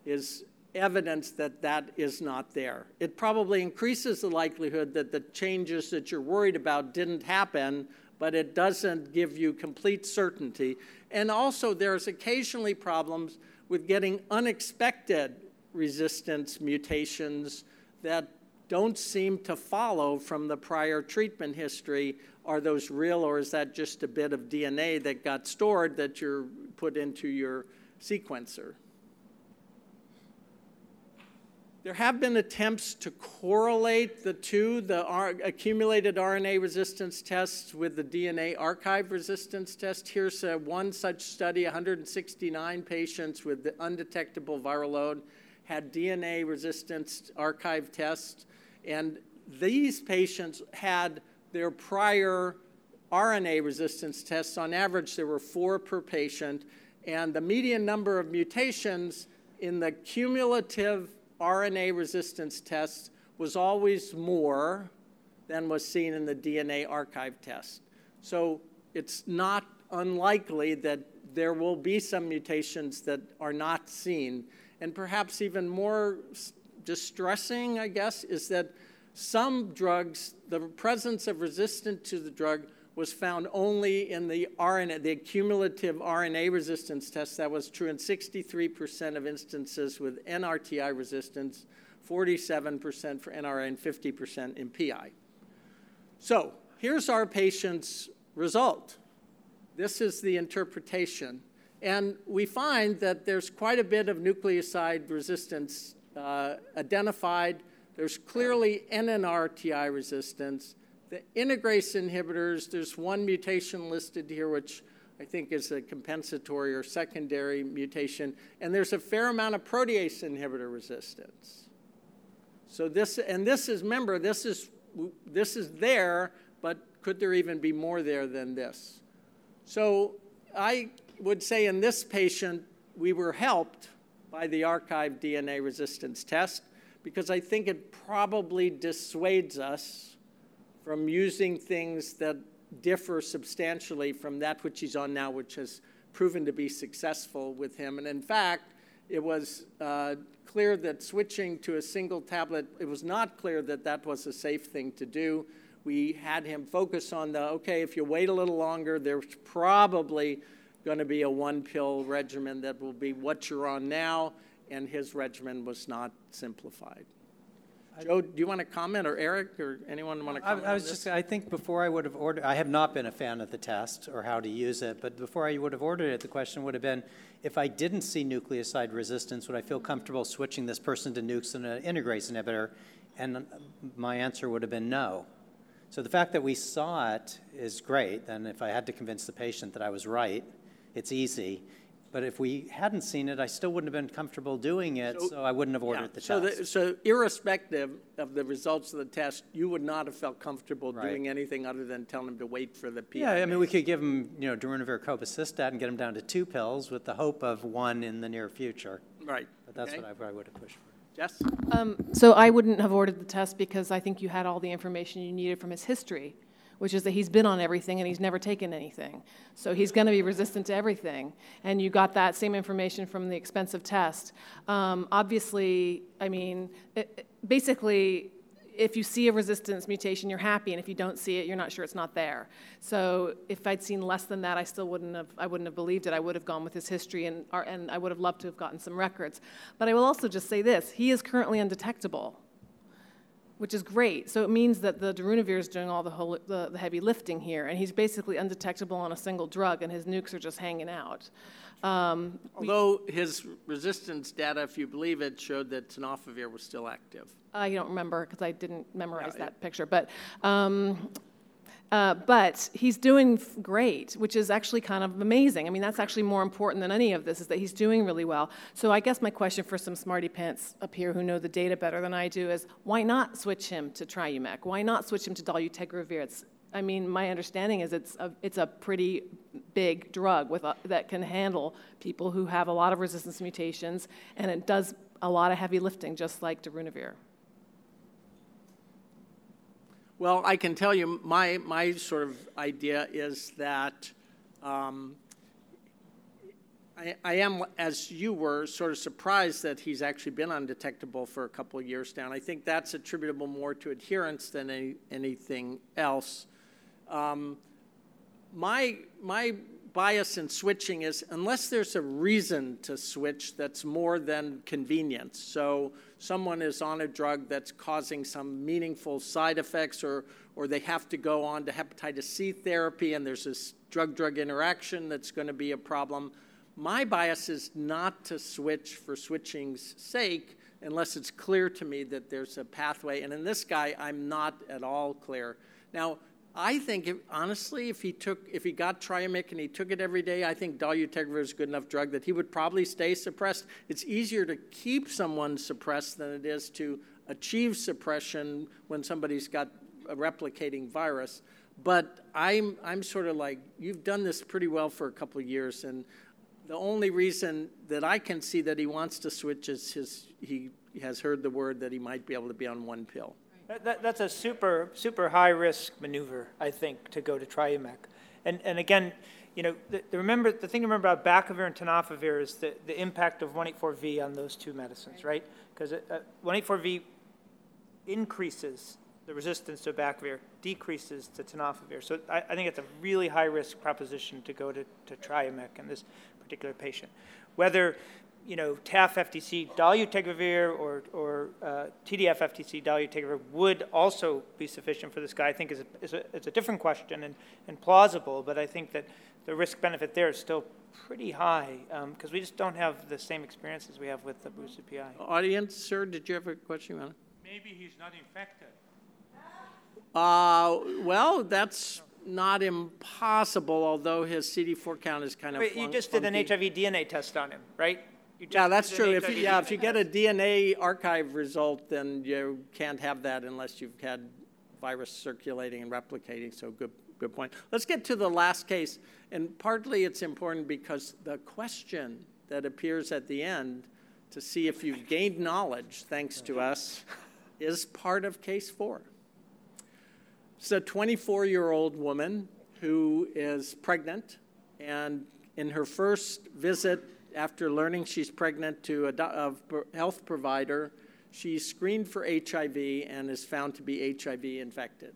is evidence that that is not there. It probably increases the likelihood that the changes that you're worried about didn't happen, but it doesn't give you complete certainty. And also, there's occasionally problems with getting unexpected resistance mutations that don't seem to follow from the prior treatment history are those real, or is that just a bit of DNA that got stored that you're put into your sequencer? There have been attempts to correlate the two, the R- accumulated RNA resistance tests with the DNA archive resistance test. Here's a, one such study 169 patients with the undetectable viral load had DNA resistance archive tests, and these patients had their prior RNA resistance tests, on average, there were four per patient, and the median number of mutations in the cumulative RNA resistance tests was always more than was seen in the DNA archive test. So it's not unlikely that there will be some mutations that are not seen. And perhaps even more distressing, I guess, is that some drugs, the presence of resistance to the drug was found only in the RNA, the cumulative RNA resistance test. That was true in 63% of instances with NRTI resistance, 47% for NRA, and 50% in PI. So here's our patient's result. This is the interpretation. And we find that there's quite a bit of nucleoside resistance uh, identified there's clearly NNRTI resistance. The integrase inhibitors, there's one mutation listed here, which I think is a compensatory or secondary mutation, and there's a fair amount of protease inhibitor resistance. So this, and this is, remember, this is, this is there, but could there even be more there than this? So I would say in this patient, we were helped by the archive DNA resistance test because I think it probably dissuades us from using things that differ substantially from that which he's on now, which has proven to be successful with him. And in fact, it was uh, clear that switching to a single tablet, it was not clear that that was a safe thing to do. We had him focus on the okay, if you wait a little longer, there's probably going to be a one pill regimen that will be what you're on now and his regimen was not simplified. Joe, do you want to comment, or Eric, or anyone want to comment? I, I was on just, I think before I would have ordered, I have not been a fan of the test or how to use it, but before I would have ordered it, the question would have been if I didn't see nucleoside resistance, would I feel comfortable switching this person to nukes and an integrase inhibitor? And my answer would have been no. So the fact that we saw it is great, and if I had to convince the patient that I was right, it's easy. But if we hadn't seen it, I still wouldn't have been comfortable doing it, so, so I wouldn't have ordered yeah. the so test. The, so irrespective of the results of the test, you would not have felt comfortable right. doing anything other than telling him to wait for the PI. Yeah, I mean, we could give him, you know, darunavir cobicistat and get him down to two pills with the hope of one in the near future. Right. But that's okay. what I, I would have pushed for. Jess? Um, so I wouldn't have ordered the test because I think you had all the information you needed from his history which is that he's been on everything and he's never taken anything. So he's going to be resistant to everything. And you got that same information from the expensive test. Um, obviously, I mean, it, basically, if you see a resistance mutation, you're happy, and if you don't see it, you're not sure it's not there. So if I'd seen less than that, I still wouldn't have. I wouldn't have believed it. I would have gone with his history, and and I would have loved to have gotten some records. But I will also just say this: he is currently undetectable, which is great. So it means that the darunavir is doing all the, whole, the, the heavy lifting here, and he's basically undetectable on a single drug, and his nukes are just hanging out. Um, Although his resistance data, if you believe it, showed that tenofovir was still active. I don't remember because I didn't memorize yeah, that it, picture, but um, uh, but he's doing great, which is actually kind of amazing. I mean, that's actually more important than any of this, is that he's doing really well. So I guess my question for some smarty pants up here who know the data better than I do is, why not switch him to Triumec? Why not switch him to dolutegravir? It's, I mean, my understanding is it's a, it's a pretty big drug with a, that can handle people who have a lot of resistance mutations, and it does a lot of heavy lifting, just like darunavir. Well, I can tell you my, my sort of idea is that um, I, I, am, as you were, sort of surprised that he's actually been undetectable for a couple of years now. And I think that's attributable more to adherence than any, anything else. Um, my, my bias in switching is unless there's a reason to switch that's more than convenience. So someone is on a drug that's causing some meaningful side effects or, or they have to go on to hepatitis C therapy and there's this drug-drug interaction that's going to be a problem. My bias is not to switch for switching's sake unless it's clear to me that there's a pathway. And in this guy, I'm not at all clear. Now, I think, if, honestly, if he took, if he got Triumec and he took it every day, I think dolutegravir is a good enough drug that he would probably stay suppressed. It's easier to keep someone suppressed than it is to achieve suppression when somebody's got a replicating virus. But I'm, I'm sort of like, you've done this pretty well for a couple of years, and the only reason that I can see that he wants to switch is his, he has heard the word that he might be able to be on one pill. That, that's a super, super high risk maneuver, I think, to go to Triumec. And, and again, you know, the, the, remember, the thing to remember about abacavir and tenofovir is the, the impact of 184V on those two medicines, right? Because uh, 184V increases the resistance to abacavir, decreases to tenofovir. So I, I think it's a really high risk proposition to go to, to Triumec in this particular patient. Whether you know, TAF FTC dolutegravir or, or uh, TDF FTC dolutegravir would also be sufficient for this guy, I think is a, is a, it's a different question and, and plausible, but I think that the risk benefit there is still pretty high because um, we just don't have the same experiences we have with the boosted PI. Audience, sir, did you have a question? Maybe he's not infected. Uh, well, that's not impossible, although his CD4 count is kind of. Wait, you just did an HIV DNA test on him, right? Yeah, that's true. If you, yeah, if you get a DNA archive result, then you can't have that unless you've had virus circulating and replicating. So good, good point. Let's get to the last case, and partly it's important because the question that appears at the end to see if you've gained knowledge thanks to us is part of case four. It's a 24-year-old woman who is pregnant, and in her first visit after learning she's pregnant to a, a health provider, she's screened for HIV and is found to be HIV infected.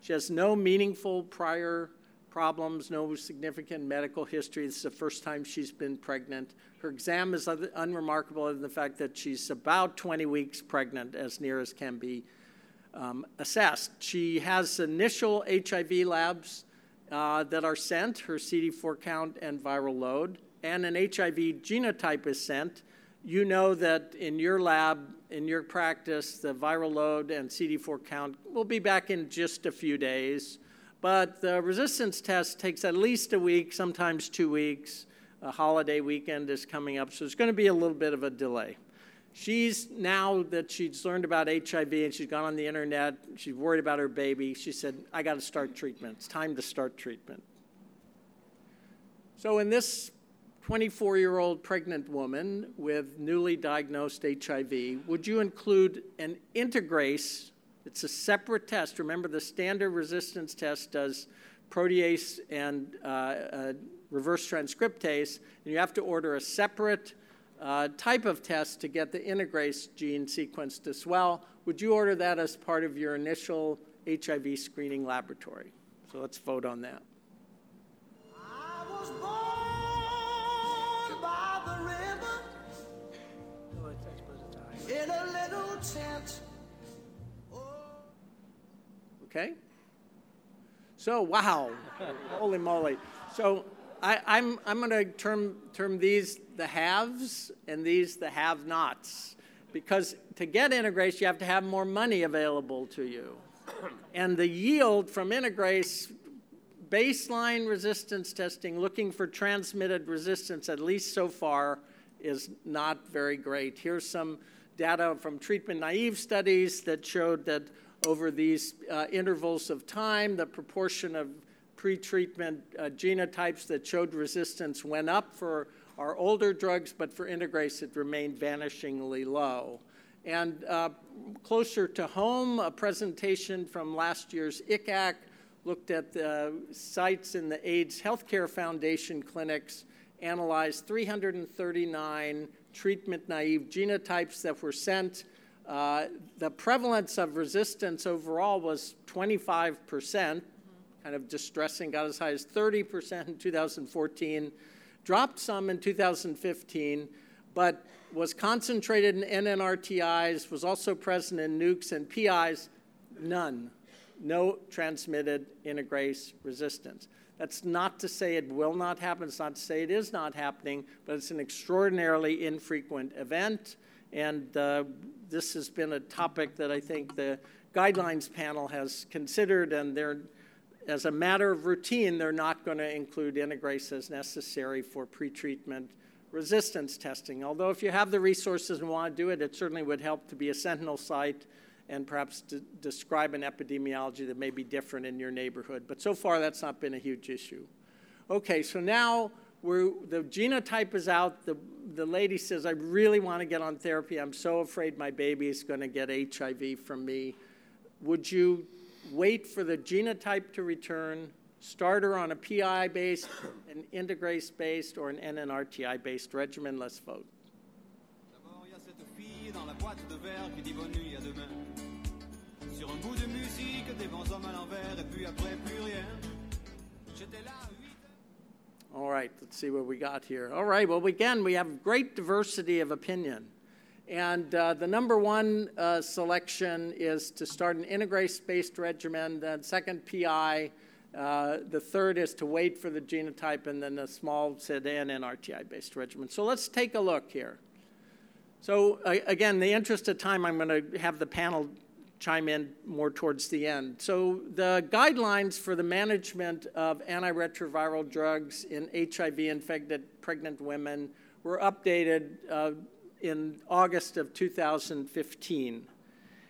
She has no meaningful prior problems, no significant medical history. This is the first time she's been pregnant. Her exam is unremarkable other than the fact that she's about 20 weeks pregnant, as near as can be um, assessed. She has initial HIV labs uh, that are sent, her CD4 count and viral load and an HIV genotype is sent, you know that in your lab, in your practice, the viral load and CD4 count will be back in just a few days. But the resistance test takes at least a week, sometimes two weeks. A holiday weekend is coming up, so there's going to be a little bit of a delay. She's now that she's learned about HIV and she's gone on the internet, she's worried about her baby. She said, I got to start treatment. It's time to start treatment. So, in this 24 year old pregnant woman with newly diagnosed HIV, would you include an integrase It's a separate test. Remember, the standard resistance test does protease and uh, uh, reverse transcriptase, and you have to order a separate uh, type of test to get the integrase gene sequenced as well. Would you order that as part of your initial HIV screening laboratory? So let's vote on that. In a little tent. Okay? So, wow, holy moly. So, I, am I'm, I'm going to term, term these the haves and these the have nots. Because to get integrase, you have to have more money available to you. And the yield from integrase, baseline resistance testing, looking for transmitted resistance, at least so far, is not very great. Here's some data from treatment naive studies that showed that over these uh, intervals of time, the proportion of pretreatment uh, genotypes that showed resistance went up for our older drugs, but for integrase it remained vanishingly low. And uh, closer to home, a presentation from last year's ICAAC looked at the sites in the AIDS Healthcare Foundation clinics, analyzed 339 treatment naive genotypes that were sent. Uh, the prevalence of resistance overall was 25%, kind of distressing, got as high as 30% in 2014, dropped some in 2015, but was concentrated in NNRTIs, was also present in nukes and PIs, none. No transmitted integrase resistance. That's not to say it will not happen. It's not to say it is not happening, but it's an extraordinarily infrequent event. And uh, this has been a topic that I think the guidelines panel has considered, and they're, as a matter of routine, they're not going to include integrase as necessary for pretreatment resistance testing. Although, if you have the resources and want to do it, it certainly would help to be a sentinel site and perhaps describe an epidemiology that may be different in your neighborhood. But so far, that's not been a huge issue. Okay, so now we're, the genotype is out. The, the lady says, I really want to get on therapy. I'm so afraid my baby is going to get HIV from me. Would you wait for the genotype to return, start her on a PI based, an integrase based, or an NNRTI based regimen? Let's vote. De musique, des bons hommes à l'envers, et puis après plus rien. J'étais là. All right, let's see what we got here. All right, well, again, we have great diversity of opinion. And uh, the number one uh, selection is to start an integrase based regimen, then second PI. Uh, the third is to wait for the genotype, and then the small sedan and RTI based regimen. So let's take a look here. So, again, in the interest of time, I'm going to have the panel chime in more towards the end. So, the guidelines for the management of antiretroviral drugs in HIV infected pregnant women were updated uh, in August of 2015.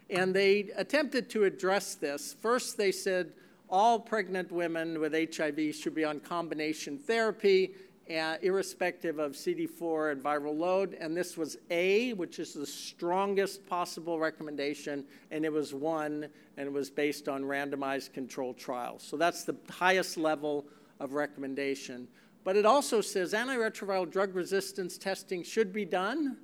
And they attempted to address this. First, they said all pregnant women with HIV should be on combination therapy uh, irrespective of CD4 and viral load. And this was A, which is the strongest possible recommendation, and it was one, and it was based on randomized controlled trials. So that's the highest level of recommendation. But it also says antiretroviral drug resistance testing should be done.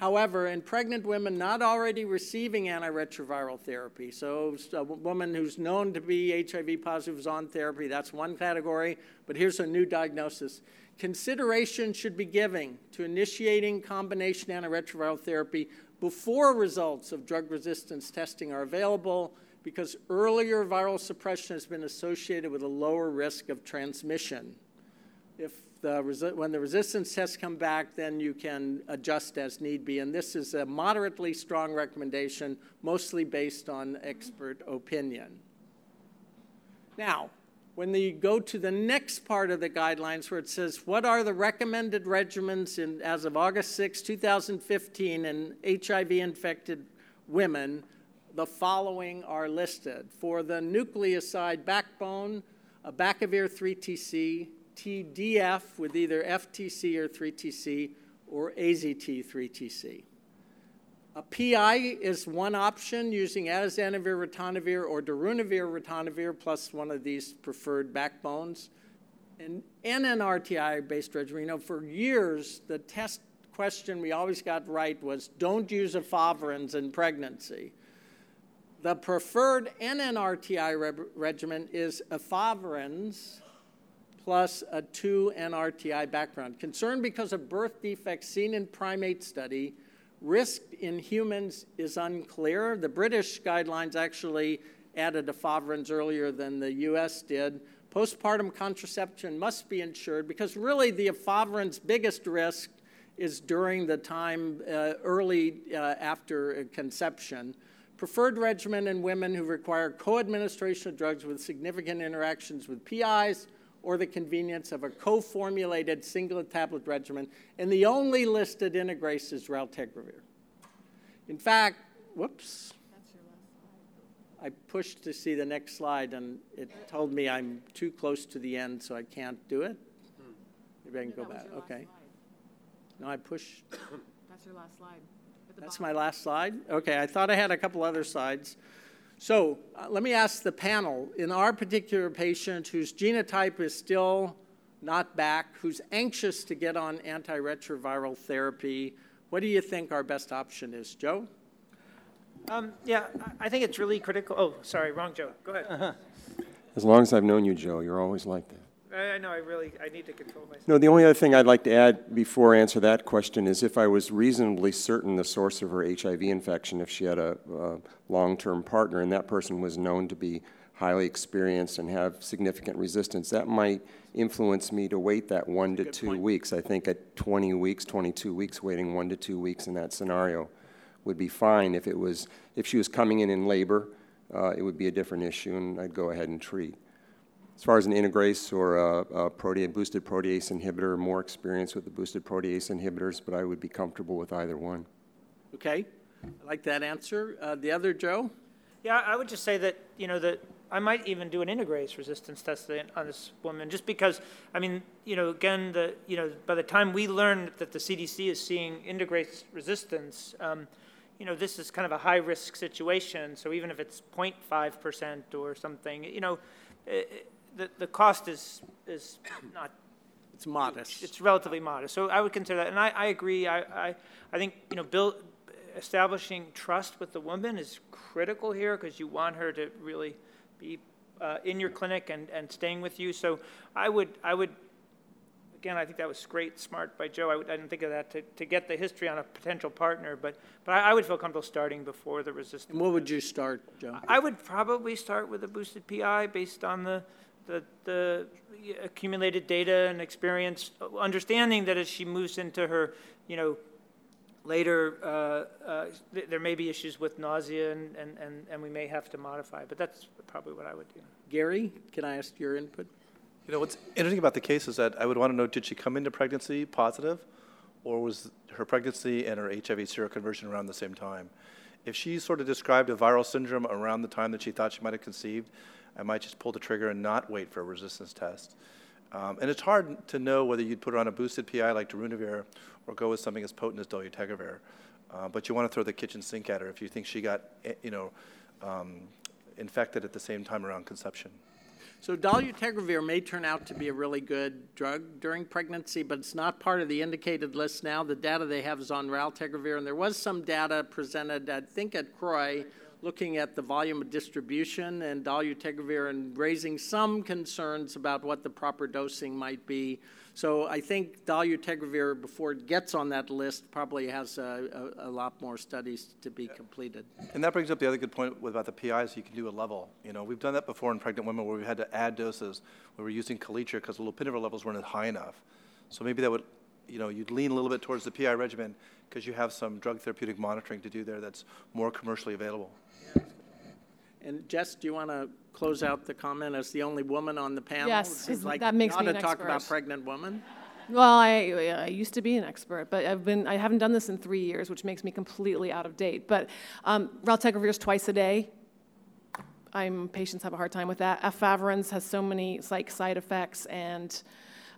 However, in pregnant women not already receiving antiretroviral therapy, so a woman who's known to be HIV positive is on therapy, that's one category, but here's a new diagnosis. Consideration should be given to initiating combination antiretroviral therapy before results of drug resistance testing are available because earlier viral suppression has been associated with a lower risk of transmission. If the, when the resistance tests come back, then you can adjust as need be. And this is a moderately strong recommendation, mostly based on expert opinion. Now, when you go to the next part of the guidelines where it says what are the recommended regimens in, as of August 6, 2015 in HIV infected women, the following are listed. For the nucleoside backbone, abacavir 3TC, TDF with either FTC or 3TC, or AZT 3TC. A PI is one option using atazanavir, ritonavir, or darunavir, ritonavir, plus one of these preferred backbones. And NNRTI-based regimen, you know, for years, the test question we always got right was don't use efavirenz in pregnancy. The preferred NNRTI re- regimen is efavirenz plus a 2 NRTI background. Concern because of birth defects seen in primate study, risk in humans is unclear. The British guidelines actually added efavirenz earlier than the US did. Postpartum contraception must be ensured because really the efavirenz biggest risk is during the time uh, early uh, after conception. Preferred regimen in women who require co administration of drugs with significant interactions with PIs or the convenience of a co formulated single tablet regimen. And the only listed integrase is raltegravir. In fact, whoops. I pushed to see the next slide and it told me I'm too close to the end, so I can't do it. Hmm. Maybe I can go back. Okay. No, I pushed. That's your last slide. That's my last slide? Okay, I thought I had a couple other slides. So uh, let me ask the panel in our particular patient whose genotype is still not back, who's anxious to get on antiretroviral therapy, what do you think our best option is? Joe? Um, yeah, I think it's really critical. Oh, sorry, wrong Joe. Go ahead. Uh-huh. As long as I've known you, Joe, you're always like that. I know, I really, I need to control myself. No, the only other thing I'd like to add before I answer that question is if I was reasonably certain the source of her HIV infection, if she had a, a long-term partner and that person was known to be highly experienced and have significant resistance, that might influence me to wait that one to Good two point. weeks. I think at 20 weeks, 22 weeks, waiting one to two weeks in that scenario would be fine. If it was, if she was coming in in labor, uh, it would be a different issue, and I'd go ahead and treat. As far as an integrase or a, a protease, boosted protease inhibitor, more experience with the boosted protease inhibitors, but I would be comfortable with either one. Okay, I like that answer. Uh, the other, Joe? Yeah, I would just say that, you know, that I might even do an integrase resistance test on this woman, just because, I mean, you know, again, the, you know, by the time we learn that the CDC is seeing integrase resistance, um, you know, this is kind of a high risk situation. So even if it's 0.5% or something, you know, it, the, the cost is, is not. It's modest. It's relatively modest. So I would consider that. And I, I agree. I, I, I think, you know, build, establishing trust with the woman is critical here because you want her to really be uh, in your clinic and, and staying with you. So I would, I would again, I think that was great, smart by Joe. I, would, I didn't think of that to, to get the history on a potential partner, but, but I, I would feel comfortable starting before the resistance. And what would you start, Joe? I would probably start with a boosted PI based on the, the, the accumulated data and experience, understanding that as she moves into her, you know, later, uh, uh, th- there may be issues with nausea and, and, and, and we may have to modify, but that's probably what I would do. Gary, can I ask your input? You know, what's interesting about the case is that I would want to know did she come into pregnancy positive, or was her pregnancy and her HIV seroconversion around the same time? If she sort of described a viral syndrome around the time that she thought she might have conceived, I might just pull the trigger and not wait for a resistance test. Um, and it's hard to know whether you'd put her on a boosted PI like darunavir or go with something as potent as dolutegravir. Uh, but you want to throw the kitchen sink at her if you think she got, eh, you know, um, infected at the same time around conception. So dolutegravir may turn out to be a really good drug during pregnancy, but it's not part of the indicated list now. The data they have is on raltegravir, and there was some data presented, I think, at CROI looking at the volume of distribution and dolutegravir and raising some concerns about what the proper dosing might be. So I think dolutegravir, before it gets on that list, probably has a, a, a, lot more studies to be completed. And that brings up the other good point about the PIs. You can do a level. You know, we've done that before in pregnant women where we had to add doses. We were using Kaletra because the lopinavir levels weren't high enough. So maybe that would, you know, you'd lean a little bit towards the PI regimen because you have some drug therapeutic monitoring to do there that's more commercially available. And Jess, do you want to close out the comment as the only woman on the panel? Yes, like that makes not me to an talk expert. about pregnant women. Well, I, I used to be an expert, but I've been I haven't done this in three years, which makes me completely out of date. But um, raltegravir is twice a day. I'm patients have a hard time with that. Efavirenz has so many psych side effects, and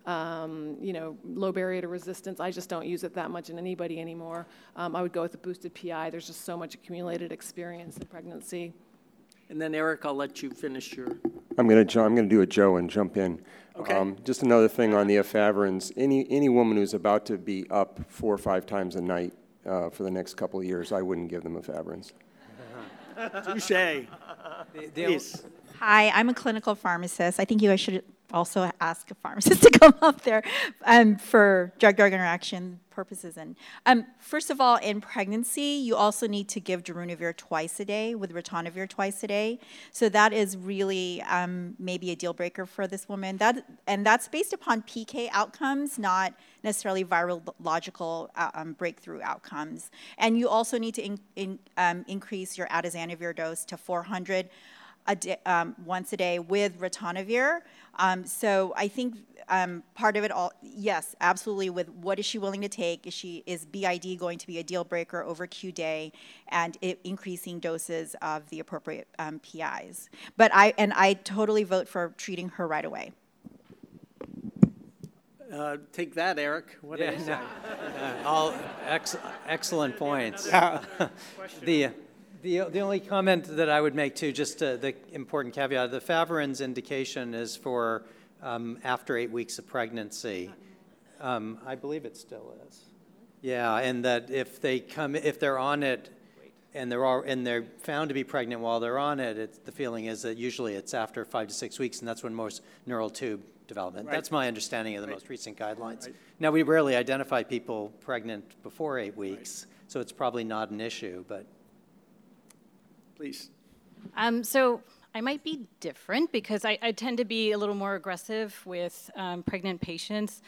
um, you know, low barrier to resistance. I just don't use it that much in anybody anymore. Um, I would go with the boosted PI. There's just so much accumulated experience in pregnancy. And then Eric, I'll let you finish your. I'm going to I'm going to do a Joe and jump in. Okay. Um, just another thing on the efavirenz. Any any woman who's about to be up four or five times a night uh, for the next couple of years, I wouldn't give them efavirenz. Touche. Please. Hi, I'm a clinical pharmacist. I think you guys should also ask a pharmacist to come up there um, for drug-drug interaction purposes. And um, first of all, in pregnancy, you also need to give darunavir twice a day with ritonavir twice a day. So that is really um, maybe a deal breaker for this woman. That and that's based upon PK outcomes, not necessarily virological uh, um, breakthrough outcomes. And you also need to in, in, um, increase your atazanavir dose to 400 a um, once a day with ritonavir. Um, so I think um, part of it all, yes, absolutely. With what is she willing to take? Is she is BID going to be a deal breaker over Q day, and it, increasing doses of the appropriate um, PIs? But I and I totally vote for treating her right away. Uh, take that, Eric. What do you say? Uh, all ex- excellent points. Yeah. the, the, the only comment that I would make too, just uh, the important caveat, the efavirenz indication is for um, after eight weeks of pregnancy. Um, I believe it still is. Yeah, and that if they come, if they're on it, and they're all, and they're found to be pregnant while they're on it, it's, the feeling is that usually it's after five to six weeks, and that's when most neural tube development. Right. That's my understanding of the Right. most recent guidelines. Right. Now, we rarely identify people pregnant before eight weeks, so it's probably not an issue, but. Please. Um, so I might be different because I, I tend to be a little more aggressive with um, pregnant patients.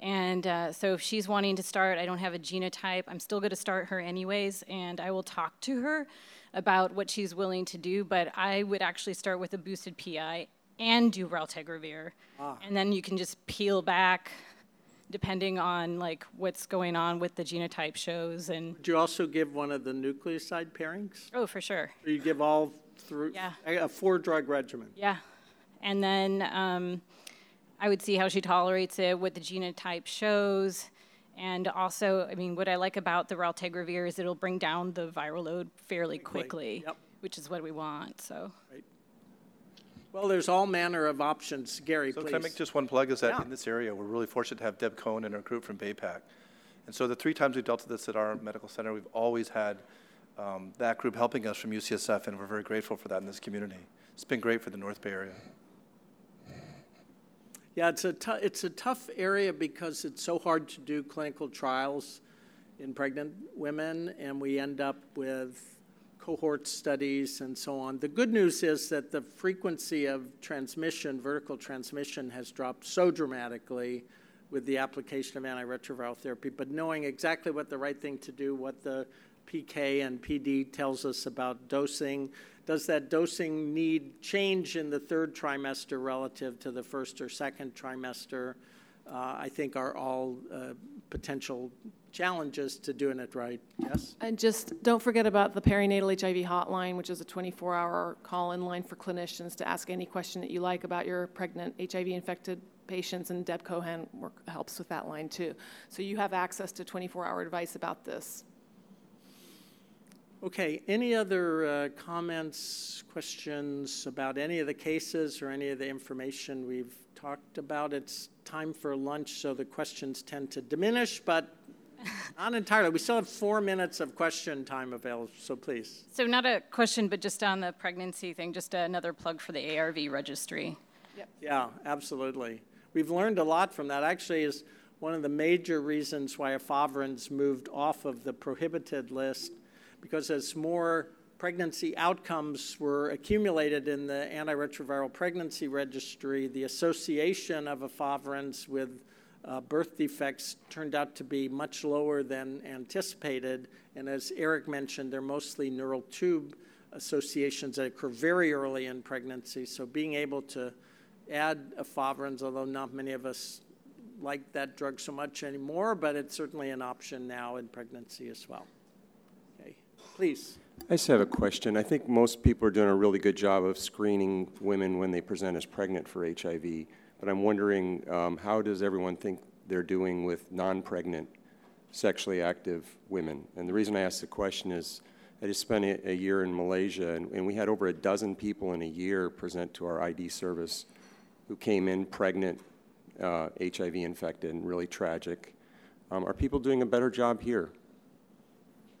And uh, so if she's wanting to start, I don't have a genotype, I'm still going to start her anyways, and I will talk to her about what she's willing to do. But I would actually start with a boosted PI and do raltegravir, Ah. and then you can just peel back depending on like what's going on with the genotype shows and Would you also give one of the nucleoside pairings? oh for sure Or you give all through Yeah. a four drug regimen? Yeah. And then um, I would see how she tolerates it, what the genotype shows. And also, I mean, what I like about the raltegravir is it'll bring down the viral load fairly quickly, Yep. which is what we want. So, Well, there's all manner of options. Gary, So please. can I make just one plug? Is that Yeah. in this area, we're really fortunate to have Deb Cohan and her group from BAPAC. And so the three times we've dealt with this at our medical center, we've always had um, that group helping us from UCSF, and we're very grateful for that in this community. It's been great for the North Bay area. Yeah, it's a, it's a tough area because it's so hard to do clinical trials in pregnant women, and we end up with cohort studies and so on. The good news is that the frequency of transmission, vertical transmission, has dropped so dramatically with the application of antiretroviral therapy. But knowing exactly what the right thing to do, what the PK and PD tells us about dosing, does that dosing need change in the third trimester relative to the first or second trimester? Uh, I think are all uh, potential challenges to doing it right. Yes? And just don't forget about the perinatal HIV hotline, which is a 24-hour call-in line for clinicians to ask any question that you like about your pregnant HIV-infected patients, and Deb Cohan work, helps with that line too. So you have access to 24-hour advice about this. Okay, any other uh, comments, questions about any of the cases or any of the information we've talked about? It's time for lunch, so the questions tend to diminish, but not entirely. We still have four minutes of question time available, so please. so not a question, but just on the pregnancy thing, just another plug for the ARV registry. Yep. Yeah, absolutely. We've learned a lot from that. Actually, is one of the major reasons why efavirenz moved off of the prohibited list, because as more pregnancy outcomes were accumulated in the antiretroviral pregnancy registry, the association of efavirenz with uh, birth defects turned out to be much lower than anticipated. And as Eric mentioned, they're mostly neural tube associations that occur very early in pregnancy. So being able to add efavirenz, although not many of us like that drug so much anymore, but it's certainly an option now in pregnancy as well. Okay, please. I just have a question. I think most people are doing a really good job of screening women when they present as pregnant for HIV, but I'm wondering um, how does everyone think they're doing with non-pregnant, sexually active women? And the reason I ask the question is I just spent a, a year in Malaysia, and, and we had over a dozen people in a year present to our ID service who came in pregnant, uh, HIV infected, and really tragic. Um, are people doing a better job here?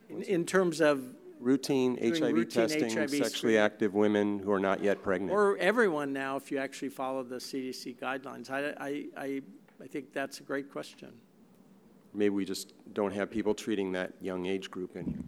In, in terms of routine HIV routine testing, HIV sexually screening. active women who are not yet pregnant? Or everyone now, if you actually follow the CDC guidelines. I, I, I, I think that's a great question. Maybe we just don't have people treating that young age group in. Here.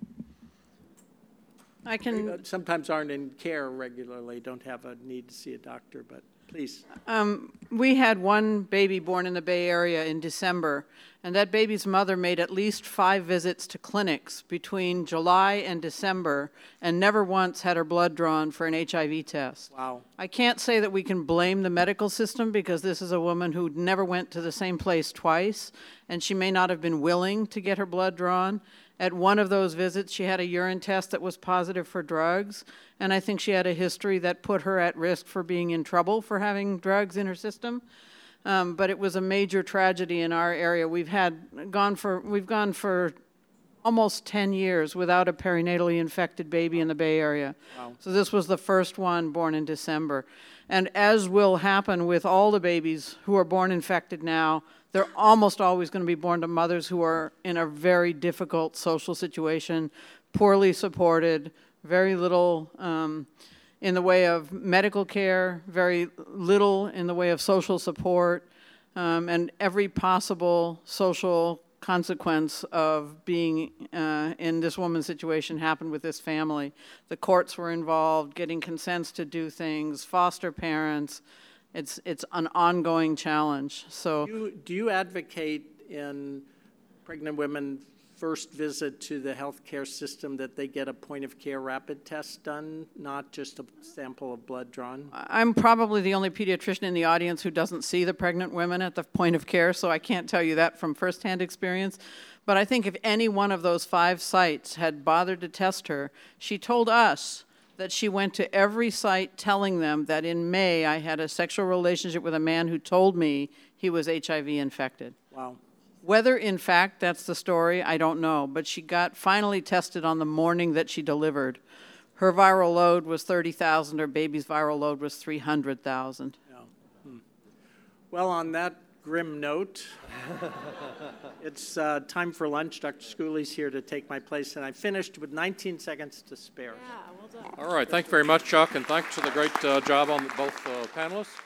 I can. Uh, Sometimes aren't in care regularly, don't have a need to see a doctor, but please. Um, we had one baby born in the Bay Area in December, and that baby's mother made at least five visits to clinics between July and December and never once had her blood drawn for an HIV test. Wow. I can't say that we can blame the medical system because this is a woman who never went to the same place twice, and she may not have been willing to get her blood drawn. At one of those visits, she had a urine test that was positive for drugs, and I think she had a history that put her at risk for being in trouble for having drugs in her system. Um, but it was a major tragedy in our area. We've had gone for we've gone for almost 10 years without a perinatally infected baby in the Bay Area. Wow. So this was the first one born in December. And as will happen with all the babies who are born infected now, they're almost always going to be born to mothers who are in a very difficult social situation, poorly supported, very little um, in the way of medical care, very little in the way of social support, um, and every possible social consequence of being uh, in this woman's situation happened with this family. The courts were involved, getting consents to do things, foster parents. It's, it's an ongoing challenge. So, Do you, do you advocate in pregnant women first visit to the healthcare system that they get a point of care rapid test done, not just a sample of blood drawn? I'm probably the only pediatrician in the audience who doesn't see the pregnant women at the point of care, so I can't tell you that from firsthand experience. But I think if any one of those five sites had bothered to test her, she told us that she went to every site telling them that in May I had a sexual relationship with a man who told me he was HIV infected. Wow. Whether in fact that's the story, I don't know, but she got finally tested on the morning that she delivered. Her viral load was 30,000, her baby's viral load was 300,000. Yeah. Hmm. Well, on that grim note, it's uh, time for lunch. Dr. Schooley's here to take my place, and I finished with 19 seconds to spare. All right, thank you very much, Chuck, and thanks for the great uh, job on both uh, panelists.